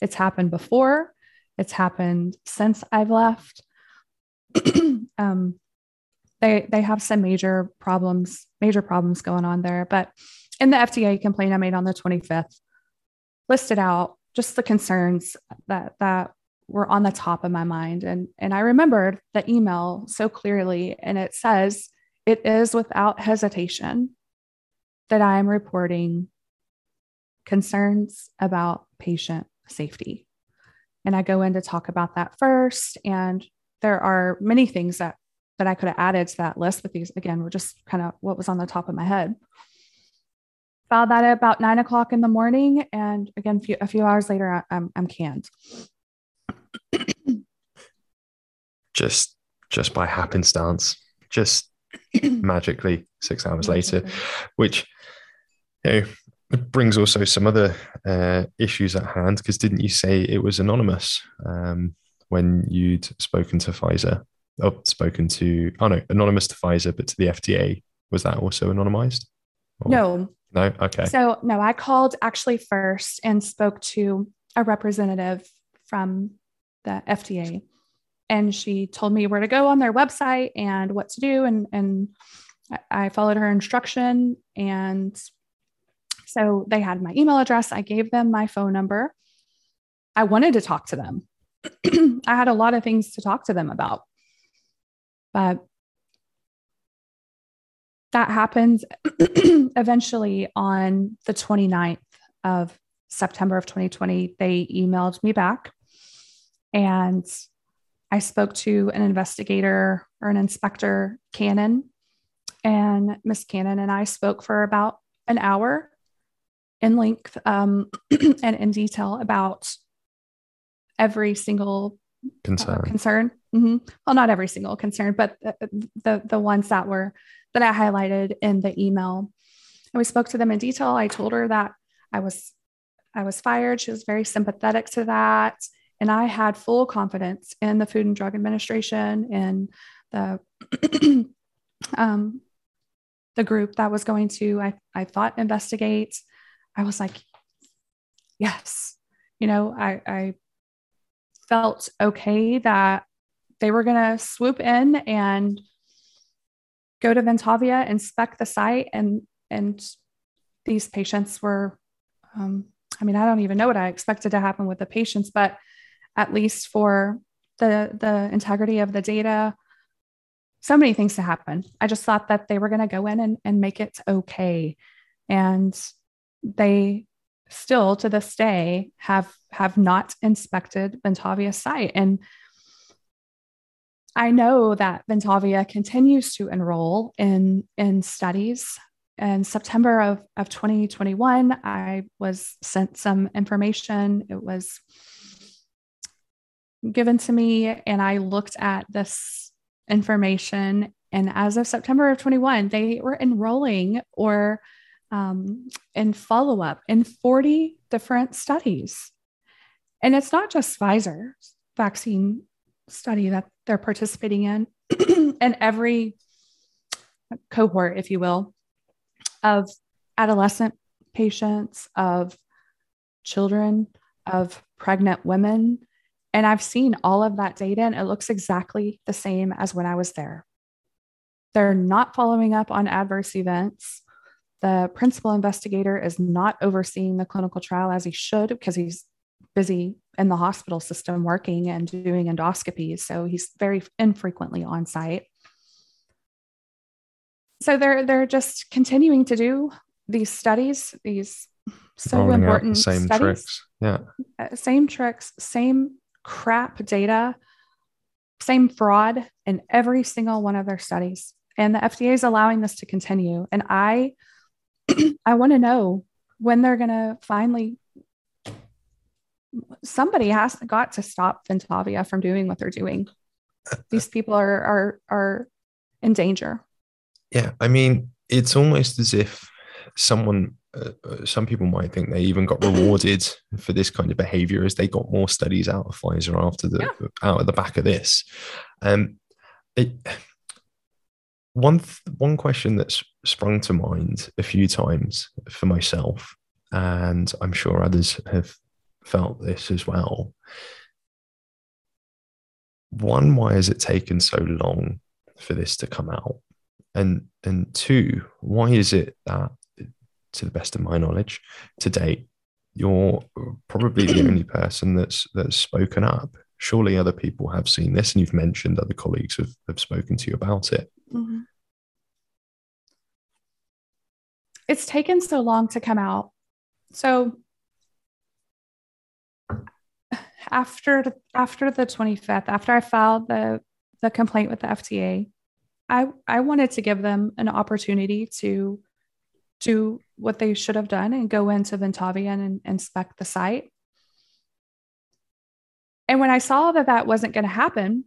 It's happened before. It's happened since I've left. um, they they have some major problems, major problems going on there. But in the FDA complaint I made on the 25th, listed out just the concerns that that were on the top of my mind. And, and I remembered the email so clearly. And it says, it is without hesitation that I am reporting concerns about patient safety. And I go in to talk about that first. And there are many things that that I could have added to that list, but these again were just kind of what was on the top of my head. Filed that at about nine o'clock in the morning, and again, few, a few hours later, I'm, I'm canned. just just by happenstance, just magically six hours later, which you know brings also some other uh, issues at hand. Because didn't you say it was anonymous um, when you'd spoken to Pfizer? Oh, spoken to oh no, anonymous to Pfizer, but to the FDA. Was that also anonymized? Or? No. No. Okay. So no, I called actually first and spoke to a representative from the FDA. And she told me where to go on their website and what to do. And, and I followed her instruction. And so they had my email address. I gave them my phone number. I wanted to talk to them. I had a lot of things to talk to them about. But that happened eventually on the 29th of September of 2020. They emailed me back and I spoke to an investigator or an inspector, Cannon, and Miss Cannon and I spoke for about an hour in length um, and in detail about every single concern. Uh, concern. Mm-hmm. Well, not every single concern, but the, the the ones that were that I highlighted in the email. And we spoke to them in detail. I told her that I was I was fired. She was very sympathetic to that. And I had full confidence in the Food and Drug Administration and the um, the group that was going to, I, I thought, investigate. I was like, yes, you know, I, I felt okay that they were going to swoop in and go to Ventavia, inspect the site, and and these patients were. Um, I mean, I don't even know what I expected to happen with the patients, but at least for the the integrity of the data so many things to happen i just thought that they were going to go in and, and make it okay and they still to this day have have not inspected Ventavia's site and I know that Ventavia continues to enroll in in studies. In September of, of 2021, I was sent some information. It was given to me and I looked at this information. And as of September of 21, they were enrolling or um, in follow up in 40 different studies. And it's not just Pfizer's vaccine study that they're participating in, and every cohort, if you will, of adolescent patients, of children, of pregnant women, and I've seen all of that data, and it looks exactly the same as when I was there. They're not following up on adverse events. The principal investigator is not overseeing the clinical trial as he should because he's busy in the hospital system working and doing endoscopies. So he's very infrequently on site. So they're they're just continuing to do these studies, these so Rolling important same studies. tricks. Yeah. Uh, same tricks, same crap data, same fraud in every single one of their studies. And the FDA is allowing this to continue. And I, I want to know when they're going to finally. Somebody has got to stop Ventavia from doing what they're doing. These people are are are in danger. Yeah, I mean, it's almost as if someone uh, uh, some people might think they even got rewarded for this kind of behavior as they got more studies out of Pfizer after the yeah. out of the back of this. Um, it, one th- one question that's sprung to mind a few times for myself, and I'm sure others have felt this as well. One, why has it taken so long for this to come out? And and two, why is it that, to the best of my knowledge, to date, you're probably the only person that's that's spoken up? Surely other people have seen this, and you've mentioned other colleagues have, have spoken to you about it. Mm-hmm. it's taken so long to come out. So after the, after the 25th, after I filed the the complaint with the FDA, I I wanted to give them an opportunity to do what they should have done and go into Ventavia and inspect the site. And when I saw that that wasn't going to happen,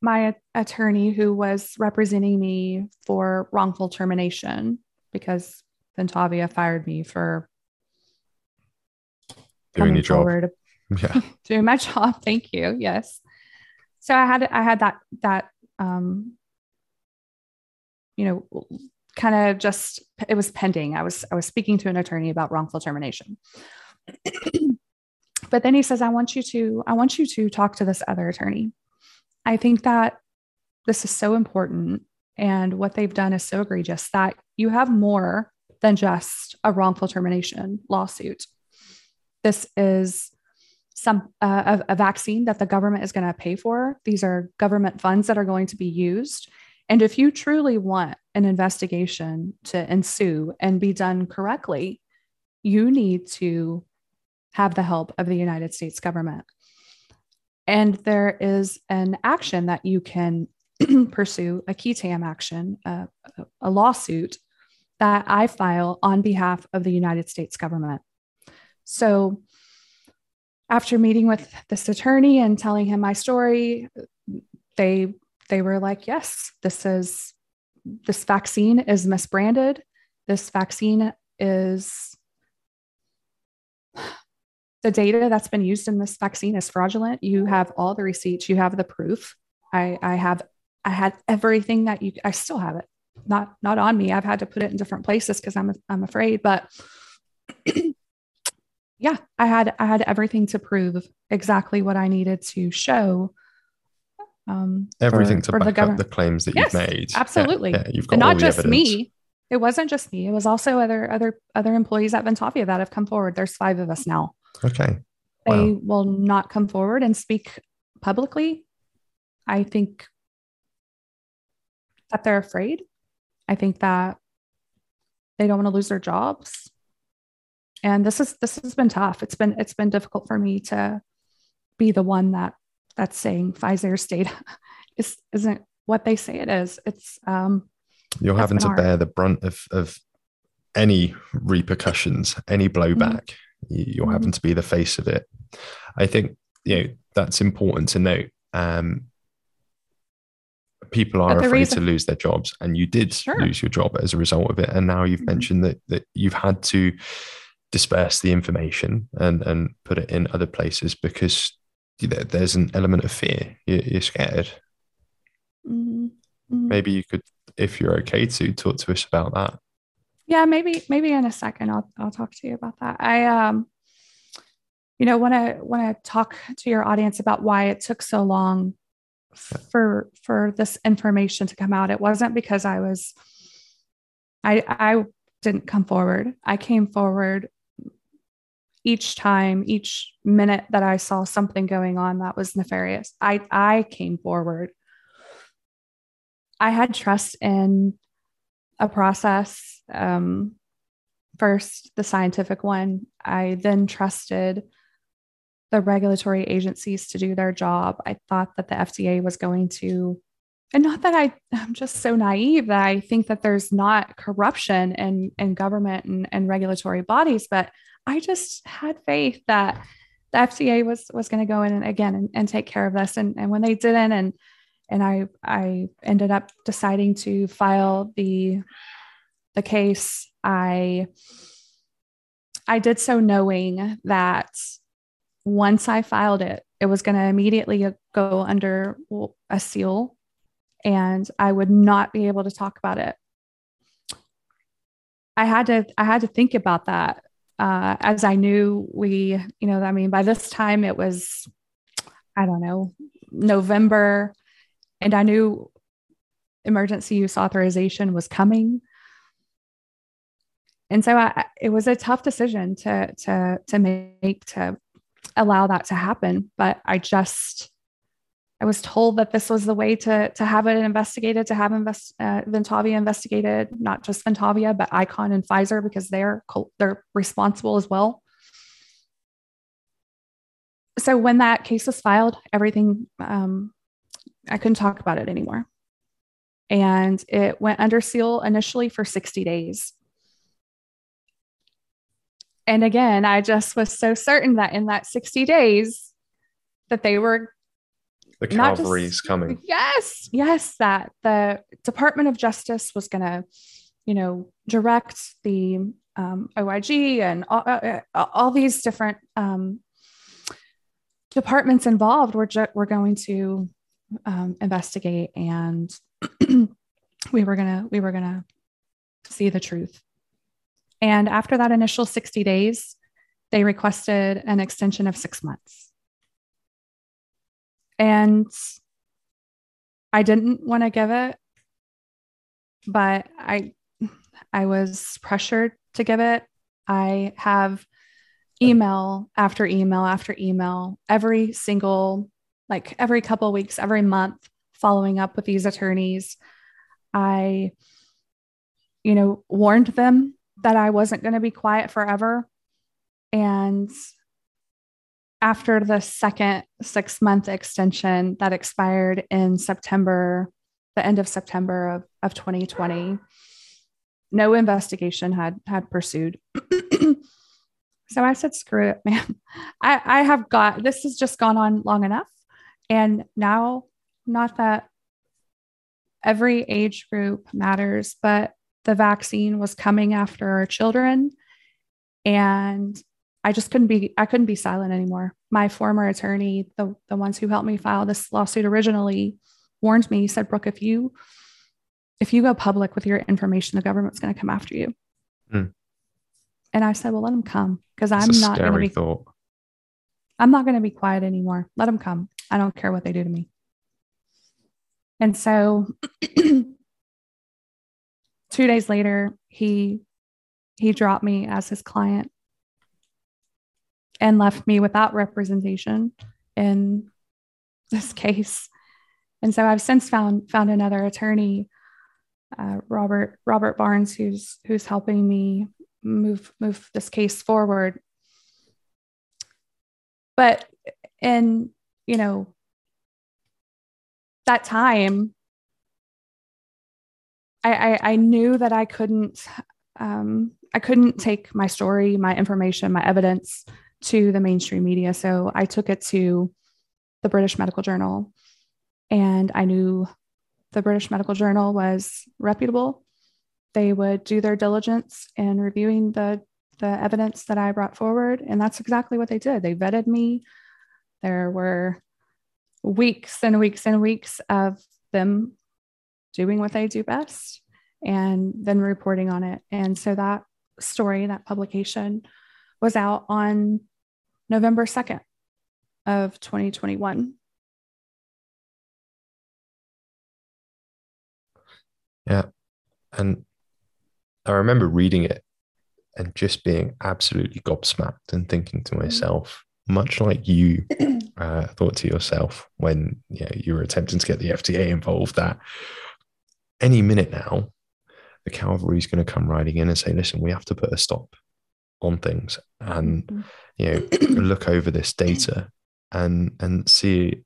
my attorney who was representing me for wrongful termination because Ventavia fired me for doing your job. Yeah. doing my job. Thank you. Yes. So I had I had that that um you know kind of just it was pending. I was I was speaking to an attorney about wrongful termination. but then he says I want you to I want you to talk to this other attorney. I think that this is so important and what they've done is so egregious that you have more than just a wrongful termination lawsuit. This is some uh, a, a vaccine that the government is going to pay for. These are government funds that are going to be used. And if you truly want an investigation to ensue and be done correctly, you need to have the help of the United States government. And there is an action that you can pursue a qui tam action, a lawsuit that I file on behalf of the United States government. So, after meeting with this attorney and telling him my story, they they were like, "Yes, this is this vaccine is misbranded. This vaccine is the data that's been used in this vaccine is fraudulent. You have all the receipts, you have the proof. I, I have I had everything that you I still have it. Not not on me. I've had to put it in different places because I'm I'm afraid, but yeah, I had I had everything to prove exactly what I needed to show. Um, everything for, to for back the up the claims that yes, you've made. Absolutely, yeah, yeah, you've got and not just evidence. me. It wasn't just me. It was also other other other employees at Ventavia that have come forward. There's five of us now. Okay. Wow. They will not come forward and speak publicly. I think that they're afraid. I think that they don't want to lose their jobs. And this is this has been tough. It's been it's been difficult for me to be the one that that's saying Pfizer's data is isn't what they say it is. It's um you're having to hard. bear the brunt of of any repercussions, any blowback. Mm-hmm. You're mm-hmm. having to be the face of it. I think you know that's important to note. Um, people are afraid reason- to lose their jobs and you did sure. lose your job as a result of it and now you've mm-hmm. mentioned that that you've had to disperse the information and and put it in other places because there's an element of fear. You're, you're scared. Mm-hmm. mm-hmm. maybe you could if you're okay to talk to us about that. Yeah maybe maybe in a second i'll i'll talk to you about that. I um you know want to want to talk to your audience about why it took so long for for this information to come out. It wasn't because i was i i didn't come forward. I came forward each time each minute that i saw something going on that was nefarious. I i came forward. I had trust in a process um first the scientific one. I then trusted the regulatory agencies to do their job. I thought that the FDA was going to, and not that I, I'm just so naive that I think that there's not corruption in, in government and, and regulatory bodies, but I just had faith that the FDA was was going to go in and again and, and take care of this. And, and when they didn't, and and I I ended up deciding to file the the case I I did so knowing that once I filed it, it was going to immediately go under a seal and I would not be able to talk about it. I had to I had to think about that uh, as I knew we, you know, I mean, by this time it was, I don't know, November, and I knew emergency use authorization was coming. And so I, it was a tough decision to to to make to allow that to happen. But I just I was told that this was the way to to have it investigated, to have invest, uh, Ventavia investigated, not just Ventavia, but Icon and Pfizer because they're they're responsible as well. So when that case was filed, everything um, I couldn't talk about it anymore, and it went under seal initially for sixty days. And again, I just was so certain that in that 60 days that they were the cavalry's just, coming. Yes, yes, that the Department of Justice was going to, you know, direct the um, OIG and all, uh, all these different um, departments involved were ju- were going to um, investigate, and we were gonna we were gonna see the truth. And after that initial 60 days, they requested an extension of six months. And I didn't want to give it, but I I was pressured to give it. I have email after email after email every single like every couple weeks, every month following up with these attorneys. I you know warned them that I wasn't going to be quiet forever. And after the second six month extension that expired in September, the end of September of, of 2020, no investigation had had pursued. so I said, screw it, man. I, I have got this has just gone on long enough. And now, not that every age group matters, but the vaccine was coming after our children and I just couldn't be I couldn't be silent anymore. My former attorney, the the ones who helped me file this lawsuit originally, warned me, said, Brook, if you if you go public with your information, the government's going to come after you. Mm. And I said, well, let them come because I'm not going to be thought. I'm not going to be quiet anymore. Let them come. I don't care what they do to me. And so two days later, he he dropped me as his client and left me without representation in this case. And so I've since found found another attorney, uh, Robert Robert Barnes, who's who's helping me move move this case forward. But in you know that time, I, I, I knew that I couldn't um, I couldn't take my story, my information, my evidence to the mainstream media. So I took it to the British Medical Journal, and I knew the British Medical Journal was reputable. They would do their diligence in reviewing the the evidence that I brought forward, and that's exactly what they did. They vetted me. There were weeks and weeks and weeks of them doing what they do best and then reporting on it. And so that story, that publication was out on November 2nd of 2021. Yeah. And I remember reading it and just being absolutely gobsmacked and thinking to mm-hmm. myself, much like you uh, thought to yourself when you, know, you were attempting to get the FDA involved, that any minute now, the cavalry is going to come riding in and say, listen, we have to put a stop on things and, mm-hmm. you know, look over this data and, and see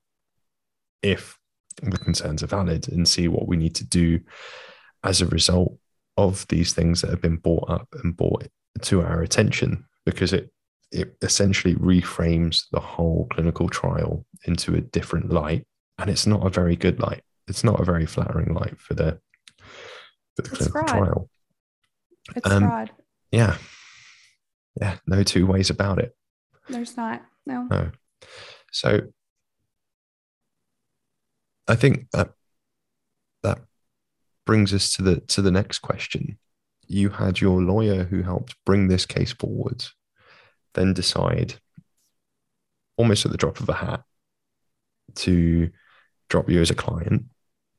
if the concerns are valid and see what we need to do as a result of these things that have been brought up and brought to our attention because it it essentially reframes the whole clinical trial into a different light and it's not a very good light it's not a very flattering light for the for the it's clinical fraud. trial It's um, fraud. Yeah. Yeah. No two ways about it. There's not. No. No. So I think that that brings us to the to the next question. You had your lawyer who helped bring this case forward, then decide almost at the drop of a hat to drop you as a client.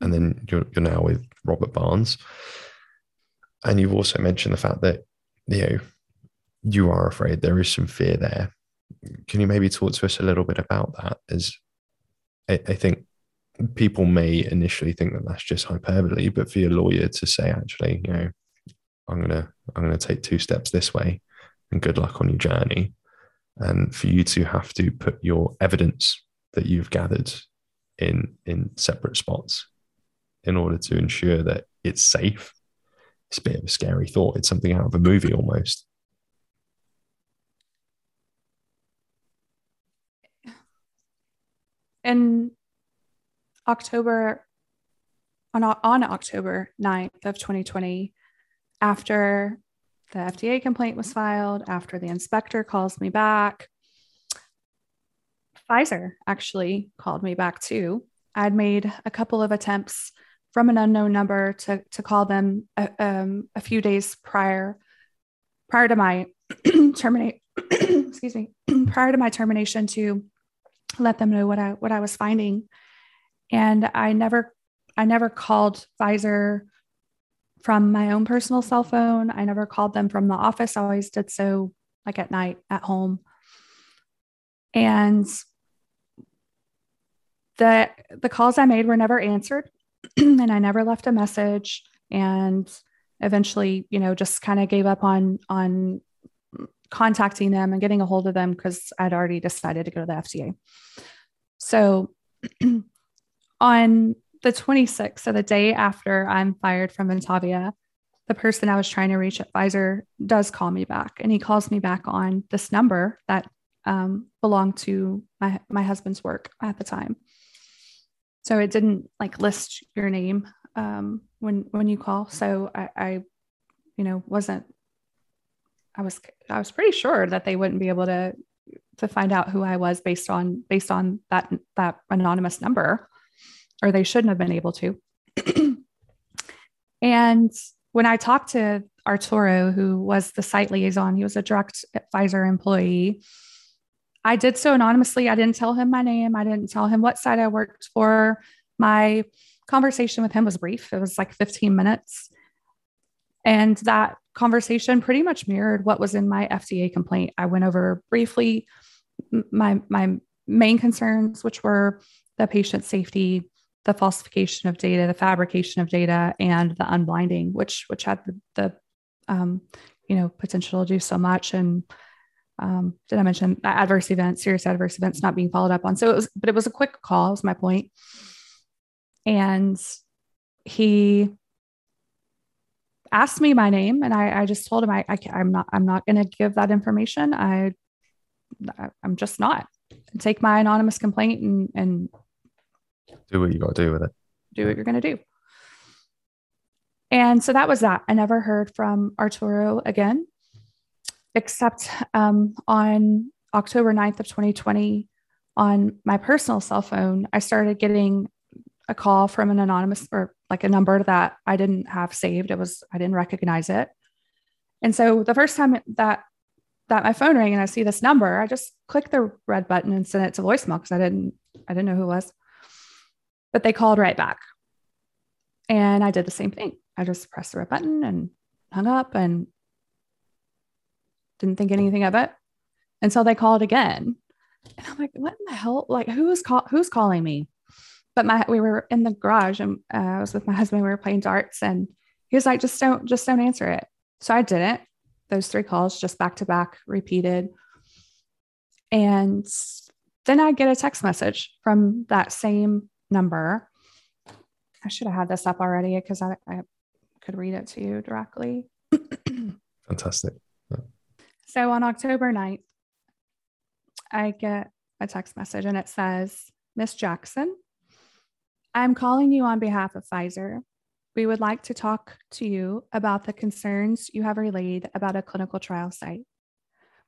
And then you're, you're now with Robert Barnes. And you've also mentioned the fact that, you know, you are afraid there is some fear there. Can you maybe talk to us a little bit about that? As I, I think people may initially think that that's just hyperbole, but for your lawyer to say, actually, you know, I'm gonna I'm gonna take two steps this way, and good luck on your journey, and for you to have to put your evidence that you've gathered in in separate spots in order to ensure that it's safe. It's a bit of a scary thought. It's something out of a movie almost. In October, on, on October 9th of 2020, after the FDA complaint was filed, after the inspector calls me back, Pfizer actually called me back too. I'd made a couple of attempts from an unknown number to, to call them a, um, a few days prior, prior to my terminate, excuse me, prior to my termination to let them know what I what I was finding. And I never I never called Pfizer from my own personal cell phone. I never called them from the office. I always did so like at night at home. And the the calls I made were never answered and I never left a message and eventually, you know, just kind of gave up on on contacting them and getting a hold of them because I'd already decided to go to the FDA. So on the 26th, so the day after I'm fired from Ventavia, the person I was trying to reach at Pfizer does call me back and he calls me back on this number that um, belonged to my, my husband's work at the time. So it didn't like list your name um, when when you call. So I, I, you know, wasn't. I was I was pretty sure that they wouldn't be able to to find out who I was based on based on that that anonymous number, or they shouldn't have been able to. and when I talked to Arturo, who was the site liaison, he was a direct Pfizer employee. I did so anonymously. I didn't tell him my name. I didn't tell him what site I worked for. My conversation with him was brief, it was like 15 minutes. And that conversation pretty much mirrored what was in my FDA complaint. I went over briefly my, my main concerns, which were the patient safety, the falsification of data, the fabrication of data, and the unblinding, which which had the, the um, you know potential to do so much and um, did I mention adverse events, serious adverse events not being followed up on? So it was, but it was a quick call, is my point. And he asked me my name, and I, I just told him I, I am not I'm not going to give that information. I I'm just not. Take my anonymous complaint and and do what you got to do with it. Do what you're going to do. And so that was that. I never heard from Arturo again except um, on October 9th of 2020, on my personal cell phone, I started getting a call from an anonymous or like a number that I didn't have saved. It was, I didn't recognize it. And so the first time that that my phone rang and I see this number, I just clicked the red button and sent it to voicemail because I didn't I didn't know who it was. But they called right back. And I did the same thing. I just pressed the red button and hung up and didn't think anything of it until they called again. And I'm like, what in the hell? Like, who is call who's calling me? But my we were in the garage and uh, I was with my husband. We were playing darts, and he was like, just don't just don't answer it. So I didn't. Those three calls just back to back, repeated. And then I get a text message from that same number. I should have had this up already because I, I could read it to you directly. Fantastic. So on October 9th, I get a text message and it says, Miss Jackson, I'm calling you on behalf of Pfizer. we would like to talk to you about the concerns you have relayed about a clinical trial site.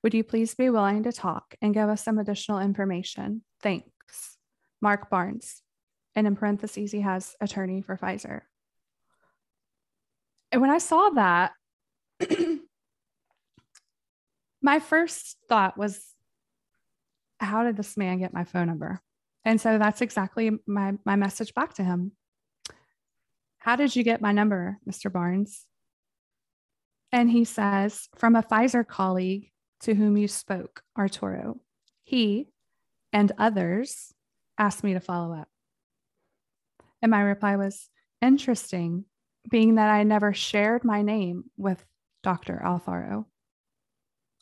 Would you please be willing to talk and give us some additional information? Thanks. Mark Barnes. And in parentheses, he has attorney for Pfizer. And when I saw that, my first thought was, how did this man get my phone number? And so that's exactly my, my message back to him. How did you get my number, Mr. Barnes? And he says, from a Pfizer colleague to whom you spoke, Arturo. He and others asked me to follow up. And my reply was interesting, being that I never shared my name with Dr. Alfaro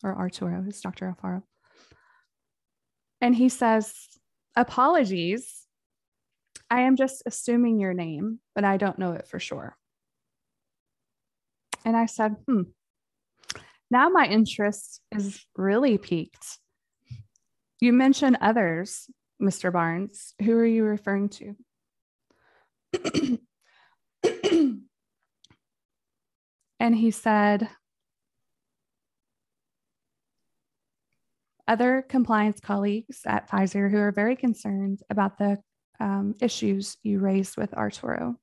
or Arturo, who's Dr. Alfaro. And he says, Apologies. I am just assuming your name, but I don't know it for sure. And I said, Hmm. Now my interest is really piqued. You mentioned others, Mr. Barnes. Who are you referring to? and he said, other compliance colleagues at Pfizer who are very concerned about the um, issues you raised with Arturo.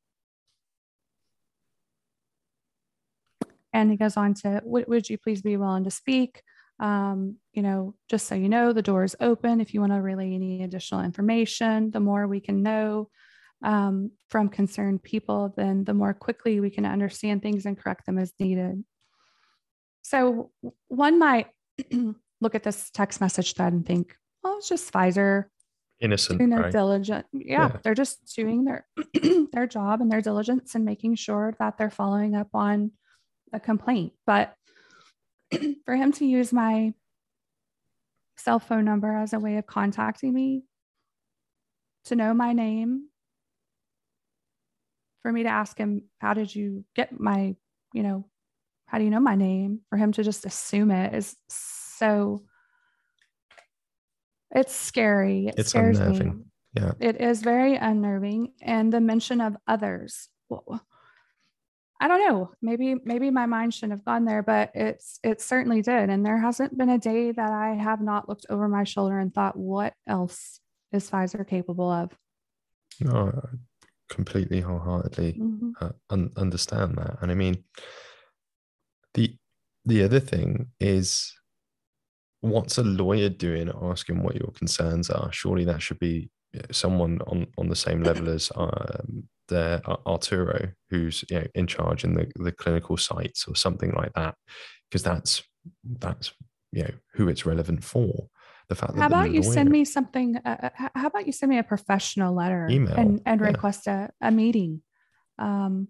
And he goes on to, would you please be willing to speak? Um, you know, just so you know, the door is open. If you want to relay any additional information, the more we can know um, from concerned people, then the more quickly we can understand things and correct them as needed. So one might look at this text message thread and think, well, it's just Pfizer. Innocent. Doing their right? diligent. Yeah, yeah, they're just doing their their job and their diligence and making sure that they're following up on a complaint. But for him to use my cell phone number as a way of contacting me, to know my name, for me to ask him, How did you get my, you know, how do you know my name? For him to just assume it is so it's scary. It it's scares unnerving. Me. Yeah. It is very unnerving. And the mention of others. Well, I don't know. Maybe maybe my mind shouldn't have gone there, but it's it certainly did. And there hasn't been a day that I have not looked over my shoulder and thought, what else is Pfizer capable of? No, I completely wholeheartedly mm-hmm. uh, un- understand that. And I mean, the the other thing is what's a lawyer doing asking what your concerns are? Surely that should be someone on on the same level as um, the uh, Arturo who's you know in charge in the the clinical sites or something like that because that's that's you know who it's relevant for. The fact how about you send me something uh, uh how about you send me a professional letter email and, and yeah. request a, a meeting? Um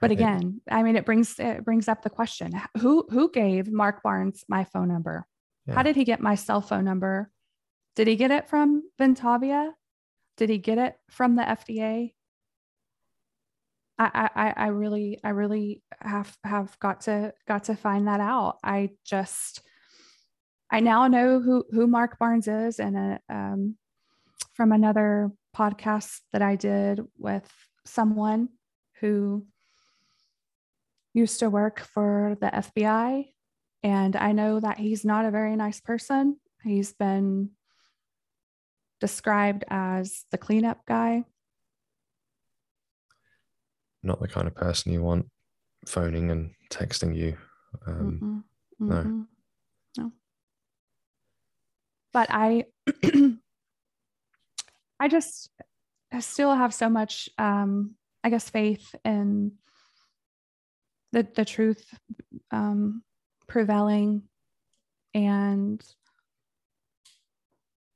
but again, I mean, it brings it brings up the question: who who gave Mark Barnes my phone number? Yeah. How did he get my cell phone number? Did he get it from Ventavia? Did he get it from the FDA? I, I, I really, I really have have got to got to find that out. I just, I now know who who Mark Barnes is, and a, um, from another podcast that I did with someone who used to work for the FBI. And I know that he's not a very nice person. He's been described as the cleanup guy. Not the kind of person you want phoning and texting you. Um. Mm-hmm. No. No. But I, I just I still have so much, um, I guess, faith in the the truth um, prevailing, and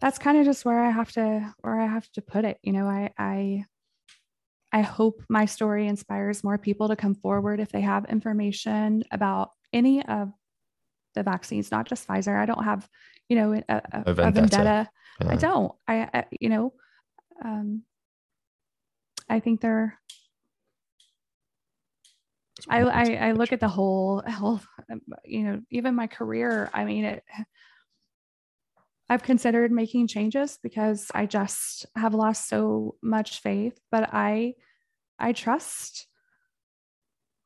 that's kind of just where I have to where I have to put it. You know, I I I hope my story inspires more people to come forward if they have information about any of the vaccines, not just Pfizer. I don't have, you know, a, a, a vendetta. vendetta. Yeah. I don't. I, I, you know, um, I think they're I, I, I look at the whole health, you know, even my career. I mean, it. I've considered making changes because I just have lost so much faith. But I, I trust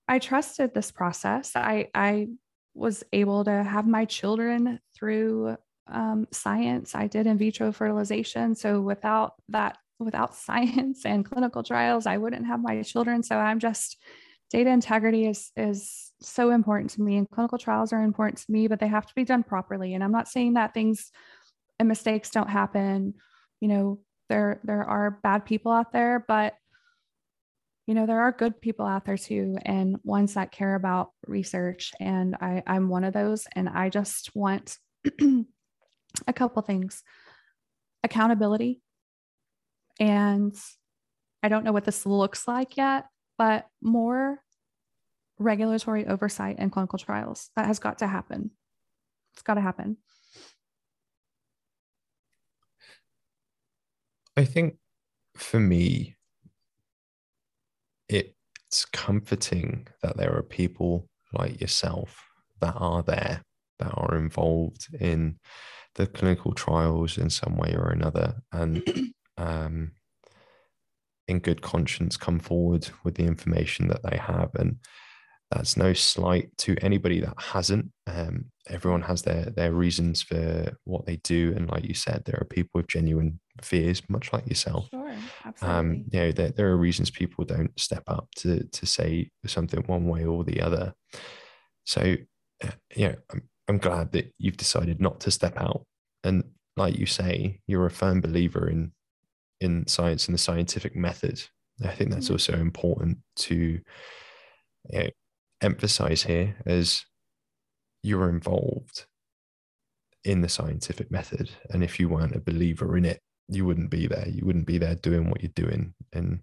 I trusted this process. I I was able to have my children through um, science. I did in vitro fertilization. So without that, without science and clinical trials, I wouldn't have my children. So I'm just data integrity is is so important to me, and clinical trials are important to me, but they have to be done properly. And I'm not saying that things and mistakes don't happen. You know, there there are bad people out there, but you know there are good people out there too and ones that care about research and I, i'm one of those and i just want a couple things accountability and i don't know what this looks like yet but more regulatory oversight in clinical trials that has got to happen. It's got to happen. I think for me it's comforting that there are people like yourself that are there, that are involved in the clinical trials in some way or another, and um, in good conscience come forward with the information that they have. And that's no slight to anybody that hasn't. Um, everyone has their their reasons for what they do, and like you said, there are people with genuine fears, much like yourself. Sure, um, absolutely. Um, you know, there, there are reasons people don't step up to to say something one way or the other. So, uh, you know, I'm, I'm glad that you've decided not to step out. And like you say, you're a firm believer in in science and the scientific method. I think that's mm-hmm. also important to you know, emphasize here as you're involved in the scientific method. And if you weren't a believer in it, you wouldn't be there. You wouldn't be there doing what you're doing. And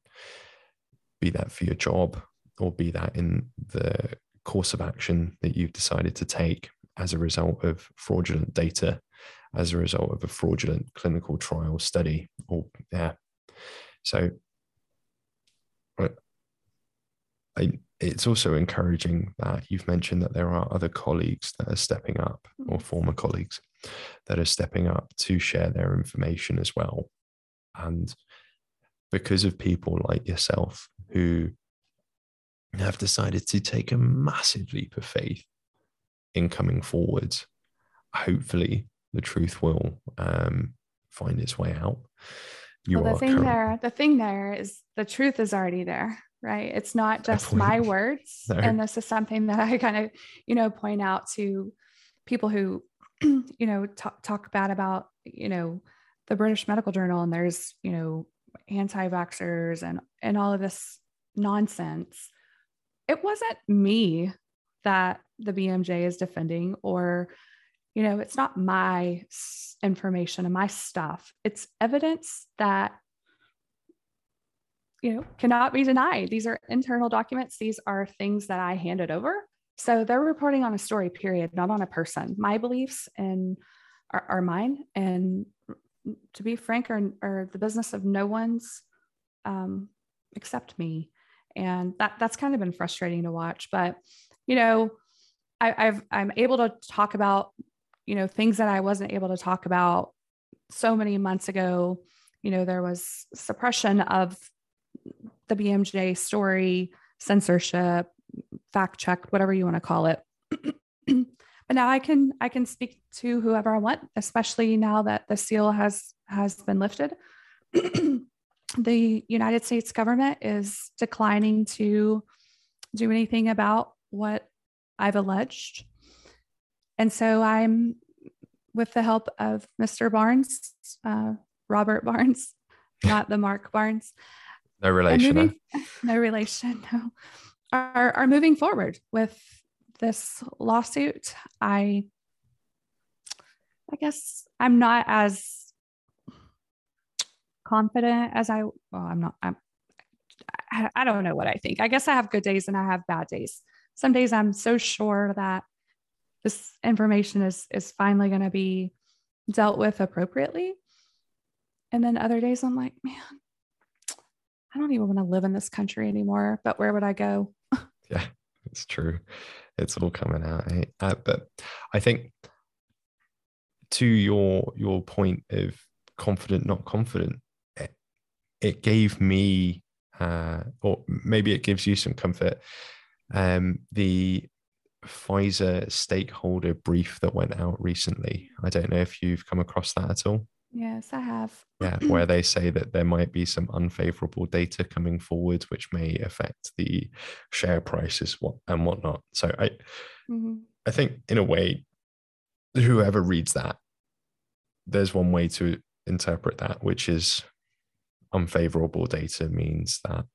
be that for your job or be that in the course of action that you've decided to take as a result of fraudulent data, as a result of a fraudulent clinical trial study, or yeah. So I, it's also encouraging that you've mentioned that there are other colleagues that are stepping up or mm-hmm. former colleagues that are stepping up to share their information as well. And because of people like yourself who have decided to take a massive leap of faith in coming forward, hopefully the truth will um, find its way out. You well, the thing there, the thing there is the truth is already there right? It's not just my words. No. and this is something that i kind of you know point out to people who you know talk, talk bad about you know the british medical journal and there's you know anti-vaxxers and and all of this nonsense. It wasn't me that the bmj is defending or you know it's not my information and my stuff. It's evidence that you know cannot be denied. These are internal documents. These are things that i handed over. So they're reporting on a story period not on a person. My beliefs and are, are mine. And to be frank are, are the business of no one's um, except me. And that that's kind of been frustrating to watch. But you know I, I've i'm able to talk about you know things that i wasn't able to talk about so many months ago you know there was suppression of the BMJ story, censorship, fact checked, whatever you want to call it. but now I can I can speak to whoever I want, especially now that the seal has has been lifted. the United States government is declining to do anything about what I've alleged. And so I'm, with the help of Mr. Barnes, uh, Robert Barnes, not the Mark Barnes, no relation. Moving, no relation. No. Are are moving forward with this lawsuit. I I guess I'm not as confident as I well, I'm not I'm I, I don't know what I think. I guess I have good days and I have bad days. Some days I'm so sure that this information is is finally going to be dealt with appropriately. And then other days I'm like, man, I don't even want to live in this country anymore, but where would I go? yeah, it's true. It's all coming out. Eh? Uh, but I think to your your point of confident, not confident, it, it gave me uh, or maybe it gives you some comfort. Um, the Pfizer stakeholder brief that went out recently. I don't know if you've come across that at all. Yes, I have. Yeah, where they say that there might be some unfavorable data coming forward, which may affect the share prices and whatnot. So I, mm-hmm. I think in a way, whoever reads that, there's one way to interpret that, which is unfavorable data means that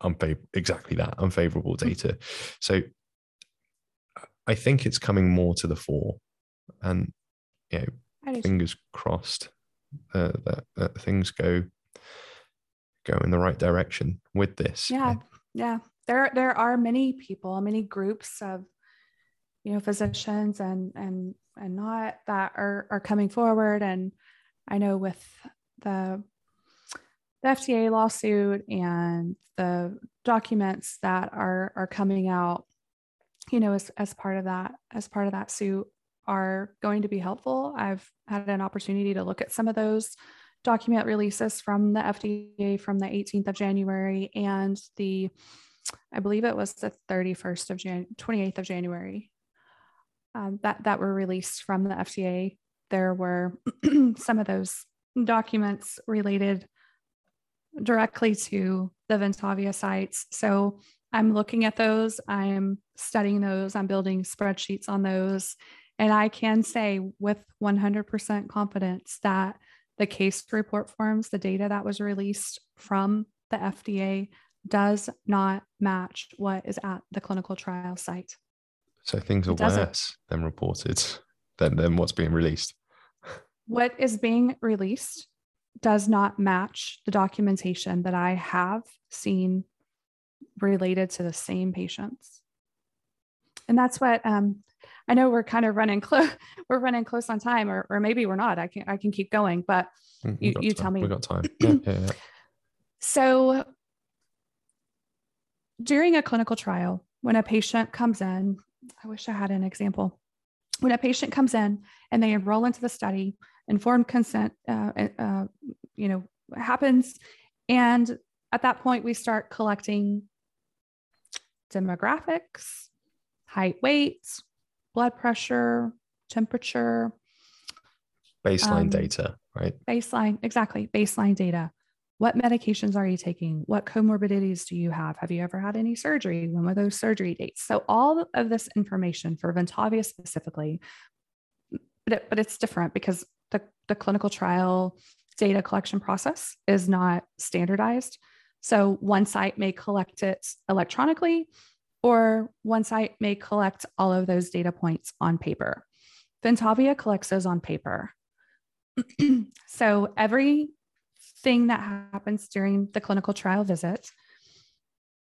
unfavorable exactly that unfavorable mm. data. So I think it's coming more to the fore, and you know, fingers crossed uh, that, that things go go in the right direction with this. Yeah, yeah. There there are many people, many groups of you know physicians and and and not that are are coming forward and I know with the the FDA lawsuit and the documents that are are coming out, you know, as, as part of that, as part of that suit are going to be helpful. I've had an opportunity to look at some of those document releases from the FDA from the 18th of January and the I believe it was the 31st of Jan 28th of January um, that that were released from the FDA. There were some of those documents related directly to the Ventavia sites. So I'm looking at those, I'm studying those, I'm building spreadsheets on those. And I can say with 100% confidence that the case report forms, the data that was released from the FDA, does not match what is at the clinical trial site. So things are worse than reported than, than what's being released. What is being released does not match the documentation that I have seen related to the same patients. And that's what um, I know we're kind of running close. We're running close on time, or, or maybe we're not. I can I can keep going, but mm, you, you tell me. We got time. Yeah, yeah, yeah. So during a clinical trial, when a patient comes in, I wish I had an example. When a patient comes in and they enroll into the study, informed consent, uh, uh, you know, happens. And at that point, we start collecting demographics, height, weight, blood pressure, temperature, baseline um, data, right? Baseline, exactly. Baseline data. What medications are you taking? What comorbidities do you have? Have you ever had any surgery? When were those surgery dates? So, all of this information for Ventavia specifically, but, it, but it's different because the, the clinical trial data collection process is not standardized. So one site may collect it electronically, or one site may collect all of those data points on paper. Ventavia collects those on paper. so everything that happens during the clinical trial visit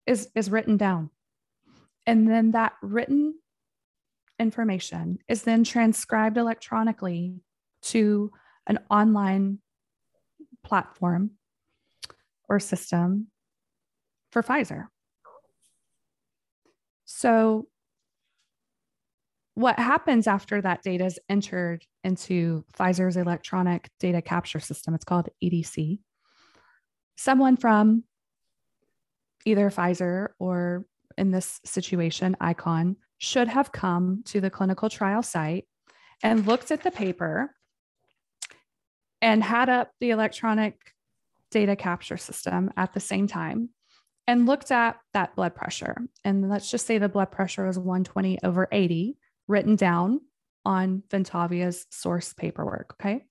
is, is written down. And then that written information is then transcribed electronically to an online platform or system for Pfizer. So, what happens after that data is entered into Pfizer's electronic data capture system? It's called EDC. Someone from either Pfizer or in this situation, ICON, should have come to the clinical trial site and looked at the paper and had up the electronic data capture system at the same time and looked at that blood pressure. And let's just say the blood pressure was 120 over 80 written down on Ventavia's source paperwork. Okay.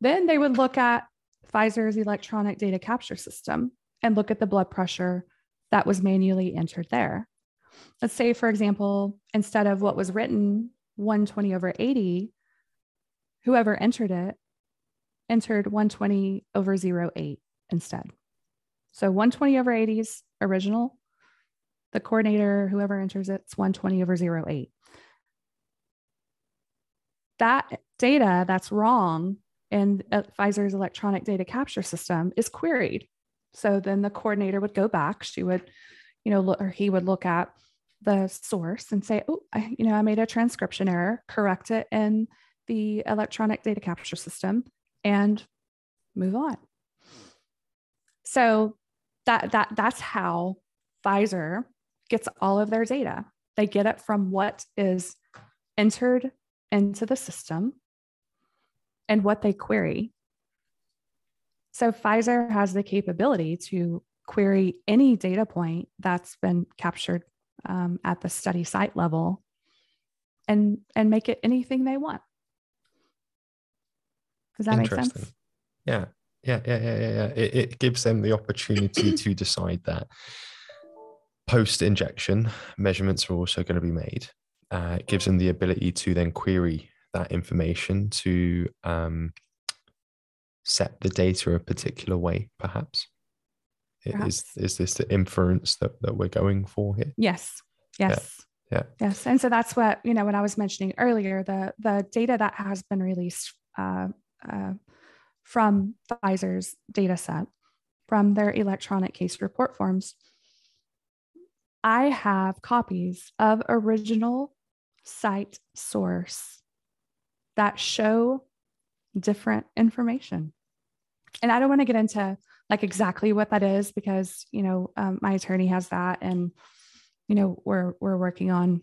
Then they would look at Pfizer's electronic data capture system and look at the blood pressure that was manually entered there. Let's say, for example, instead of what was written 120 over 80, whoever entered it entered 120 over 08 instead. So 120 over 80s original. The coordinator, whoever enters it, it's 120 over 08. That data that's wrong in uh, Pfizer's electronic data capture system is queried. So then the coordinator would go back. She would, you know, look, or he would look at the source and say, oh, I, you know, I made a transcription error, correct it in the electronic data capture system and move on. So that that that's how Pfizer gets all of their data. They get it from what is entered into the system and what they query. So Pfizer has the capability to query any data point that's been captured um, at the study site level and and make it anything they want. Does that make sense? Yeah. Yeah, yeah, yeah, yeah. yeah. It, it gives them the opportunity to decide that post injection measurements are also going to be made. Uh, it gives them the ability to then query that information to um, set the data a particular way, perhaps. perhaps. Is is this the inference that, that we're going for here? Yes. Yes. Yeah. yeah. Yes. And so that's what, you know, when I was mentioning earlier, the the data that has been released uh, uh, from Pfizer's data set, from their electronic case report forms, I have copies of original site source that show different information. And I don't want to get into like exactly what that is because, you know, um, my attorney has that and, you know, we're, we're working on,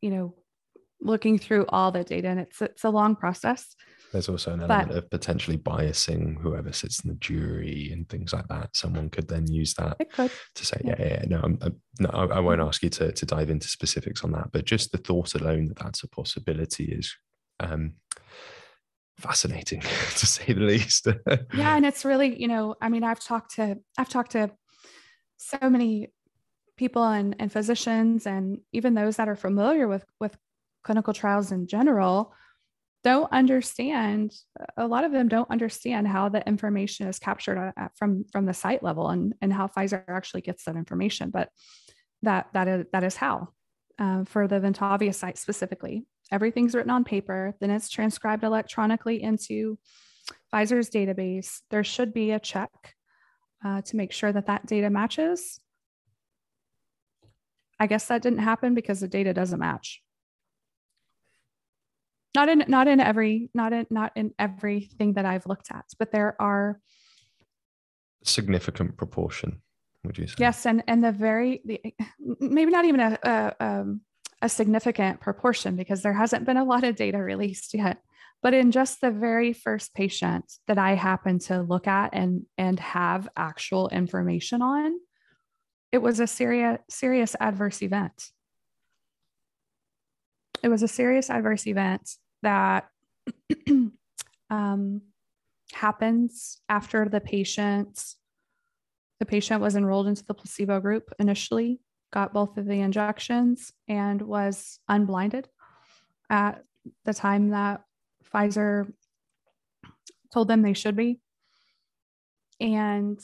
you know, looking through all the data and it's, it's a long process. There's also an element but, of potentially biasing whoever sits in the jury and things like that. Someone could then use that to say, yeah, yeah, yeah no, I'm, I'm, no, I, I won't ask you to, to dive into specifics on that, but just the thought alone that that's a possibility is um, fascinating to say the least. yeah, and it's really, you know, I mean, I've talked to I've talked to so many people and, and physicians and even those that are familiar with with clinical trials in general don't understand a lot of them don't understand how the information is captured from from the site level and and how Pfizer actually gets that information but that that is that is how uh, for the Ventavia site specifically. Everything's written on paper then it's transcribed electronically into Pfizer's database. There should be a check uh, to make sure that that data matches. I guess that didn't happen because the data doesn't match not in not in every not in not in everything that I've looked at, but there are significant proportion. Would you say? Yes, and and the very the, maybe not even a a, um, a significant proportion because there hasn't been a lot of data released yet. But in just the very first patient that I happened to look at and and have actual information on, it was a serious serious adverse event. It was a serious adverse event that um, happens after the patient the patient was enrolled into the placebo group initially got both of the injections and was unblinded at the time that pfizer told them they should be and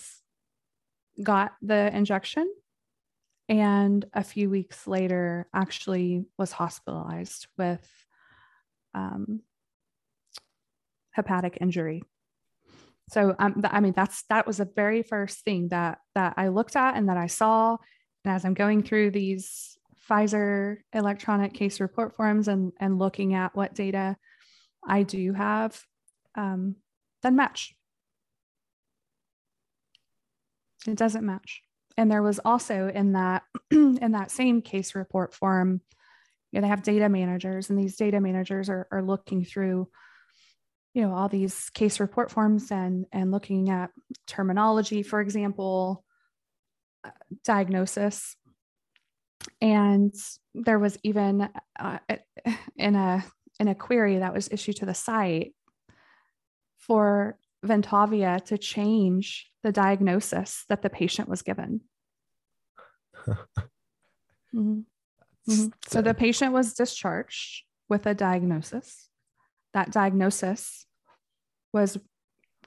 got the injection. And a few weeks later actually was hospitalized with um, hepatic injury. So um, I mean, that's that was the very first thing that that I looked at and that I saw. And as I'm going through these Pfizer electronic case report forms and and looking at what data I do have, um, then match. It doesn't match. And there was also in that in that same case report form you know, they have data managers and these data managers are, are looking through you know all these case report forms and and looking at terminology for example uh, diagnosis and there was even uh, in a in a query that was issued to the site for Ventavia to change the diagnosis that the patient was given. mm-hmm. Mm-hmm. So the patient was discharged with a diagnosis. That diagnosis was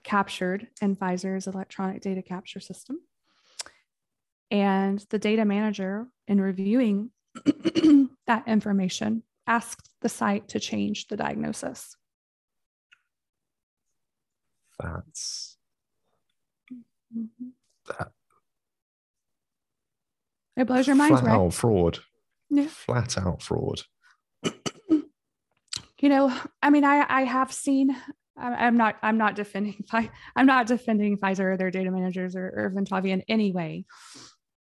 captured in Pfizer's electronic data capture system. And the data manager, in reviewing that information, asked the site to change the diagnosis. That's mm-hmm. that. It blows your mind, right? fraud yeah. flat out fraud. you know, I mean, I I have seen I'm not I'm not defending I'm not defending Pfizer or their data managers or, or Ventavia in any way.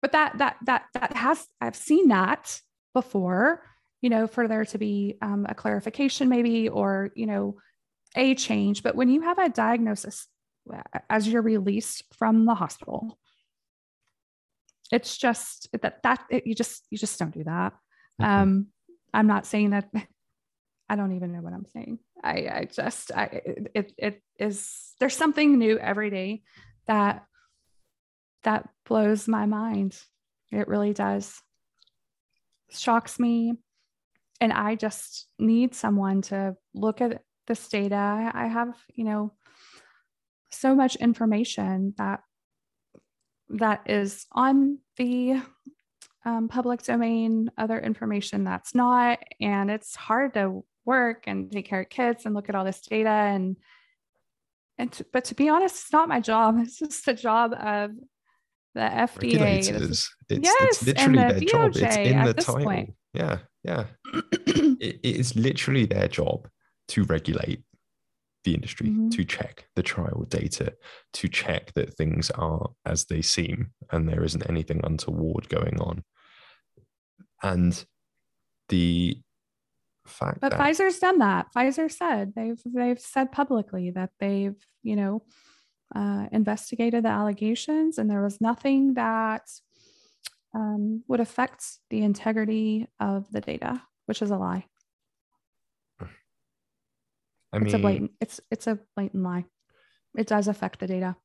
But that that that that has I've seen that before, you know, for there to be um, a clarification maybe or you know a change. But when you have a diagnosis as you're released from the hospital, it's just that that it, you just you just don't do that. Um, I'm not saying that I don't even know what I'm saying. I, I just, I, it, it is, there's something new every day that, that blows my mind. It really does. Shocks me. And I just need someone to look at this data. I have, you know, so much information that that is on the um, public domain, other information that's not, and it's hard to work and take care of kids and look at all this data and and to, but to be honest it's not my job it's just the job of the FDA. It's, yes, it's literally the their DOJ job it's in the title point. yeah yeah it, it is literally their job to regulate the industry mm-hmm. to check the trial data to check that things are as they seem and there isn't anything untoward going on and the fact. But that- Pfizer's done that. Pfizer said they've they've said publicly that they've you know uh, investigated the allegations and there was nothing that um, would affect the integrity of the data, which is a lie. I mean, it's a blatant. It's it's a blatant lie. It does affect the data.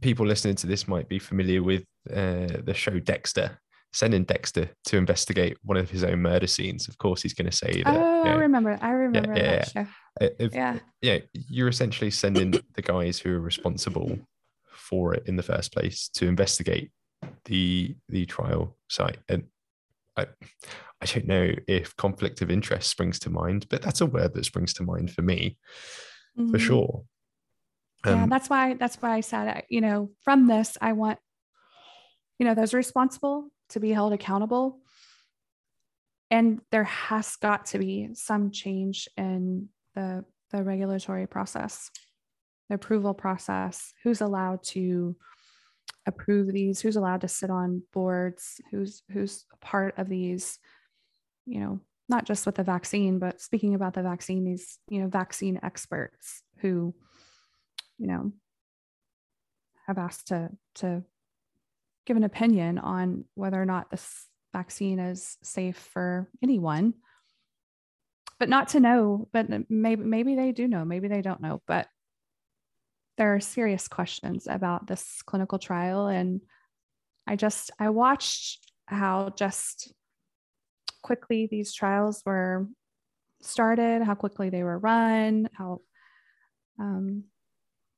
People listening to this might be familiar with uh, the show Dexter sending Dexter to investigate one of his own murder scenes, of course he's going to say that. Oh, you know, I remember. I remember yeah, that yeah. show. If, yeah. Yeah. You're essentially sending the guys who are responsible for it in the first place to investigate the the trial site. And I, I don't know if conflict of interest springs to mind, but that's a word that springs to mind for me, mm-hmm. for sure. Um, yeah, that's why that's why I said, you know, from this, I want, you know, those responsible to be held accountable. And there has got to be some change in the, the regulatory process, the approval process, who's allowed to approve these, who's allowed to sit on boards, who's who's part of these, you know, not just with the vaccine, but speaking about the vaccine, these, you know, vaccine experts who, you know, have asked to to give an opinion on whether or not this vaccine is safe for anyone. But not to know but maybe maybe they do know maybe they don't know. But there are serious questions about this clinical trial. And i just i watched how just quickly these trials were started how quickly they were run how um,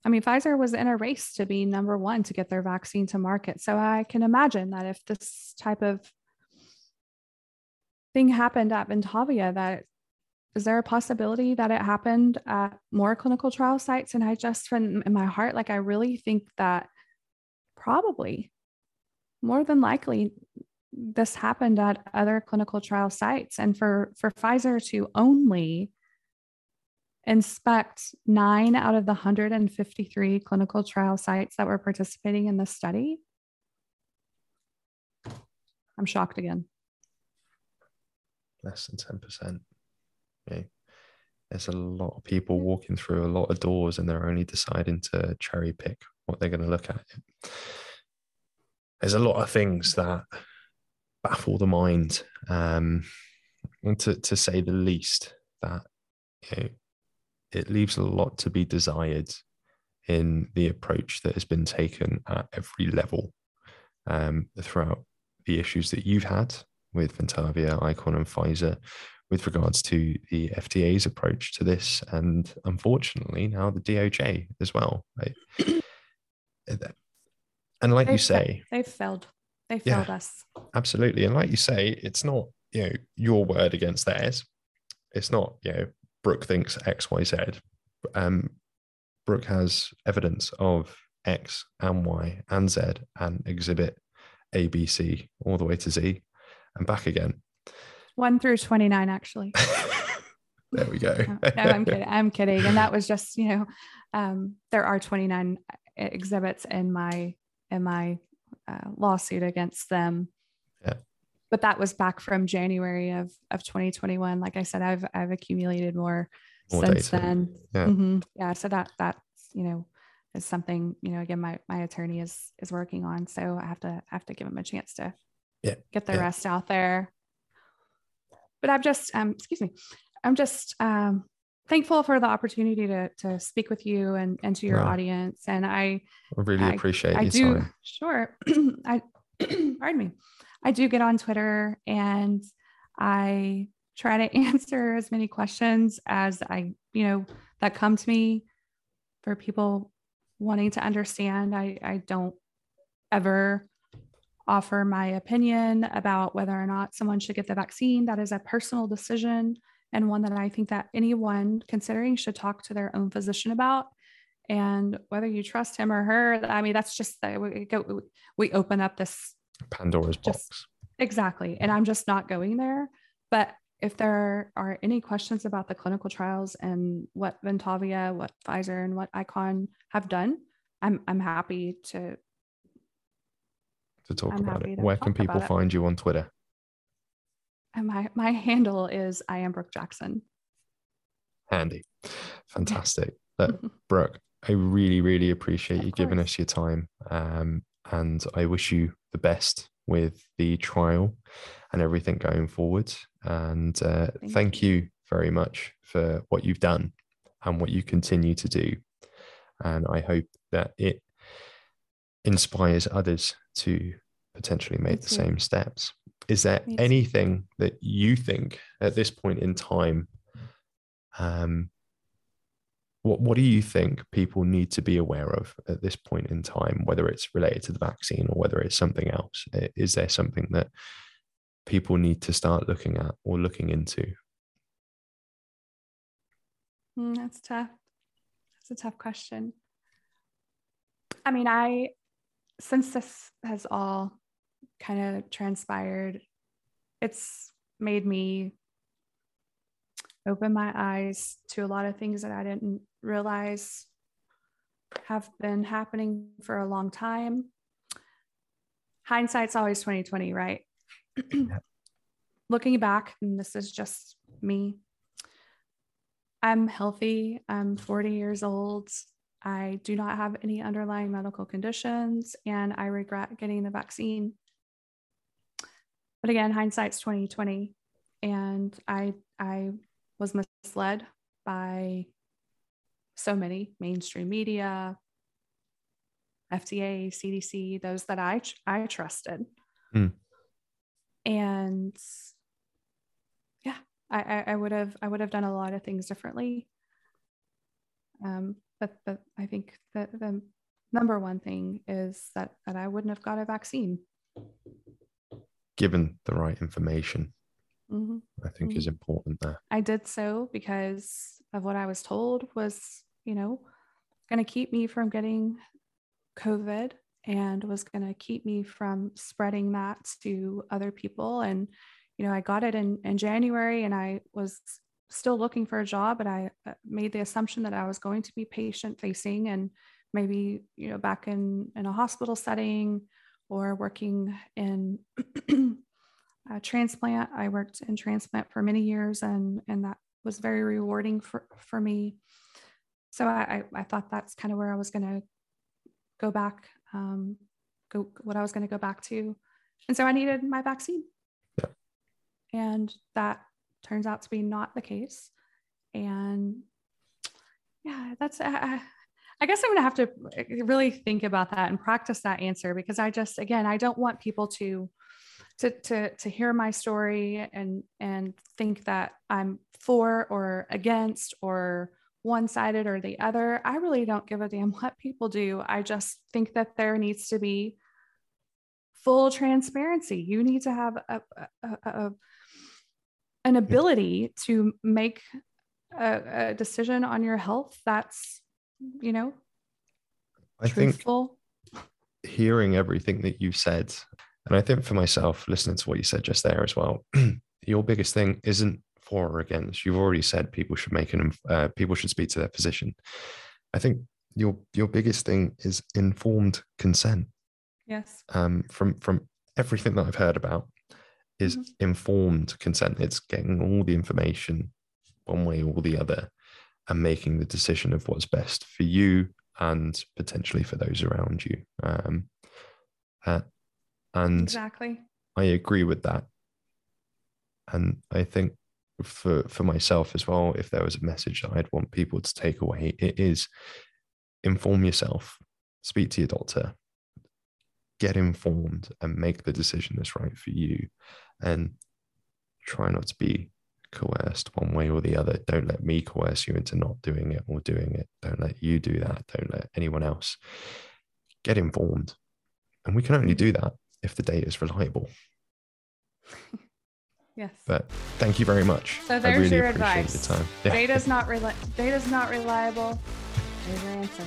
I mean, Pfizer was in a race to be number one to get their vaccine to market. So I can imagine that if this type of thing happened at Ventavia, that is there a possibility that it happened at more clinical trial sites? And I just, from in my heart, like I really think that probably more than likely this happened at other clinical trial sites. And for for Pfizer to only inspect nine out of the 153 clinical trial sites that were participating in the study. I'm shocked again. Less than 10%. Okay. There's a lot of people walking through a lot of doors and they're only deciding to cherry pick what they're going to look at. There's a lot of things that baffle the mind, um, to, to say the least, that you know, it leaves a lot to be desired in the approach that has been taken at every level um, throughout the issues that you've had with Ventavia, Icon, and Pfizer with regards to the FDA's approach to this, and unfortunately now the DOJ as well. Right? and like they've you say, they've failed. They failed yeah, us. Absolutely, and like you say, it's not you know your word against theirs. It's not you know Brook thinks X, Y, Z. Um, Brook has evidence of X and Y and Z and exhibit A, B, C all the way to Z and back again. One through 29, actually. there we go. no, I'm kidding. I'm kidding. And that was just, you know, um, there are 29 exhibits in my in my uh, lawsuit against them. But that was back from January of of 2021. Like I said, I've I've accumulated more, more since data. then. Yeah. Mm-hmm. yeah. So that that's you know is something you know again my my attorney is is working on. So I have to have to give him a chance to yeah get the yeah. rest out there. But I'm just um excuse me, I'm just um thankful for the opportunity to to speak with you and and to your audience. And I, I really I, appreciate I your do time. sure. I pardon me. I do get on Twitter and I try to answer as many questions as I, you know, that come to me for people wanting to understand. I, I don't ever offer my opinion about whether or not someone should get the vaccine. That is a personal decision and one that I think that anyone considering should talk to their own physician about. And whether you trust him or her, I mean, that's just we go, we open up this Pandora's just, box. Exactly. And I'm just not going there. But if there are any questions about the clinical trials and what Ventavia, what Pfizer, and what Icon have done, I'm I'm happy to to talk I'm about it. Where can people find you on Twitter? And my my handle is I am Brook Jackson. Handy, fantastic. But Brooke, I really really appreciate of you course. giving us your time, um, and I wish you the best with the trial and everything going forward. And uh, thank, thank you. you very much for what you've done and what you continue to do. And I hope that it inspires others to potentially make the same steps. Is there anything that you think at this point in time um, what, what do you think people need to be aware of at this point in time, whether it's related to the vaccine or whether it's something else? Is there something that people need to start looking at or looking into? Mm, that's tough. That's a tough question. I mean, I, since this has all kind of transpired, it's made me open my eyes to a lot of things that I didn't realize have been happening for a long time. Hindsight's always 2020, right? Looking back, and this is just me, I'm healthy. I'm 40 years old. I do not have any underlying medical conditions, and I regret getting the vaccine. But again, hindsight's 2020. And I I was misled by so many mainstream media, FDA, CDC, those that I I trusted. Mm. And yeah, I, I would have I would have done a lot of things differently. Um, but but I think that the number one thing is that that I wouldn't have got a vaccine. Given the right information mm-hmm. I think mm-hmm. is important there. I did so because of what I was told was, you know, going to keep me from getting COVID and was going to keep me from spreading that to other people. And, you know, I got it in, in January and I was still looking for a job, but I uh, made the assumption that I was going to be patient facing and maybe, you know, back in, in a hospital setting or working in uh, transplant. I worked in transplant for many years, and and that was very rewarding for for me. So I I, I thought that's kind of where I was going to go back, um, go what I was going to go back to, and so I needed my vaccine. Yeah. And that turns out to be not the case, and yeah, that's. I, I guess I'm going to have to really think about that and practice that answer because I just, again, I don't want people to to to to hear my story and and think that I'm for or against or one sided or the other. I really don't give a damn what people do. I just think that there needs to be full transparency. You need to have a, a, a an ability to make a, a, decision on your health that's, you know, I truthful. think hearing everything that you said and I think for myself, listening to what you said just there as well, your biggest thing isn't for or against. You've already said people should make an uh, people should speak to their physician. I think your your biggest thing is informed consent. Yes. Um, from from everything that I've heard about, is mm-hmm. informed consent. It's getting all the information one way or the other, and making the decision of what's best for you and potentially for those around you. Um, uh, and exactly, I agree with that. And I think for for myself as well, if there was a message that I'd want people to take away, it is inform yourself, speak to your doctor, get informed, and make the decision that's right for you, and try not to be coerced one way or the other. Don't let me coerce you into not doing it or doing it. Don't let you do that. Don't let anyone else. Get informed. And we can only mm-hmm. do that if the data is reliable. yes. But thank you very much. So there's really your advice. The time. Yeah. Data's not reli- data's not reliable. There's your answer.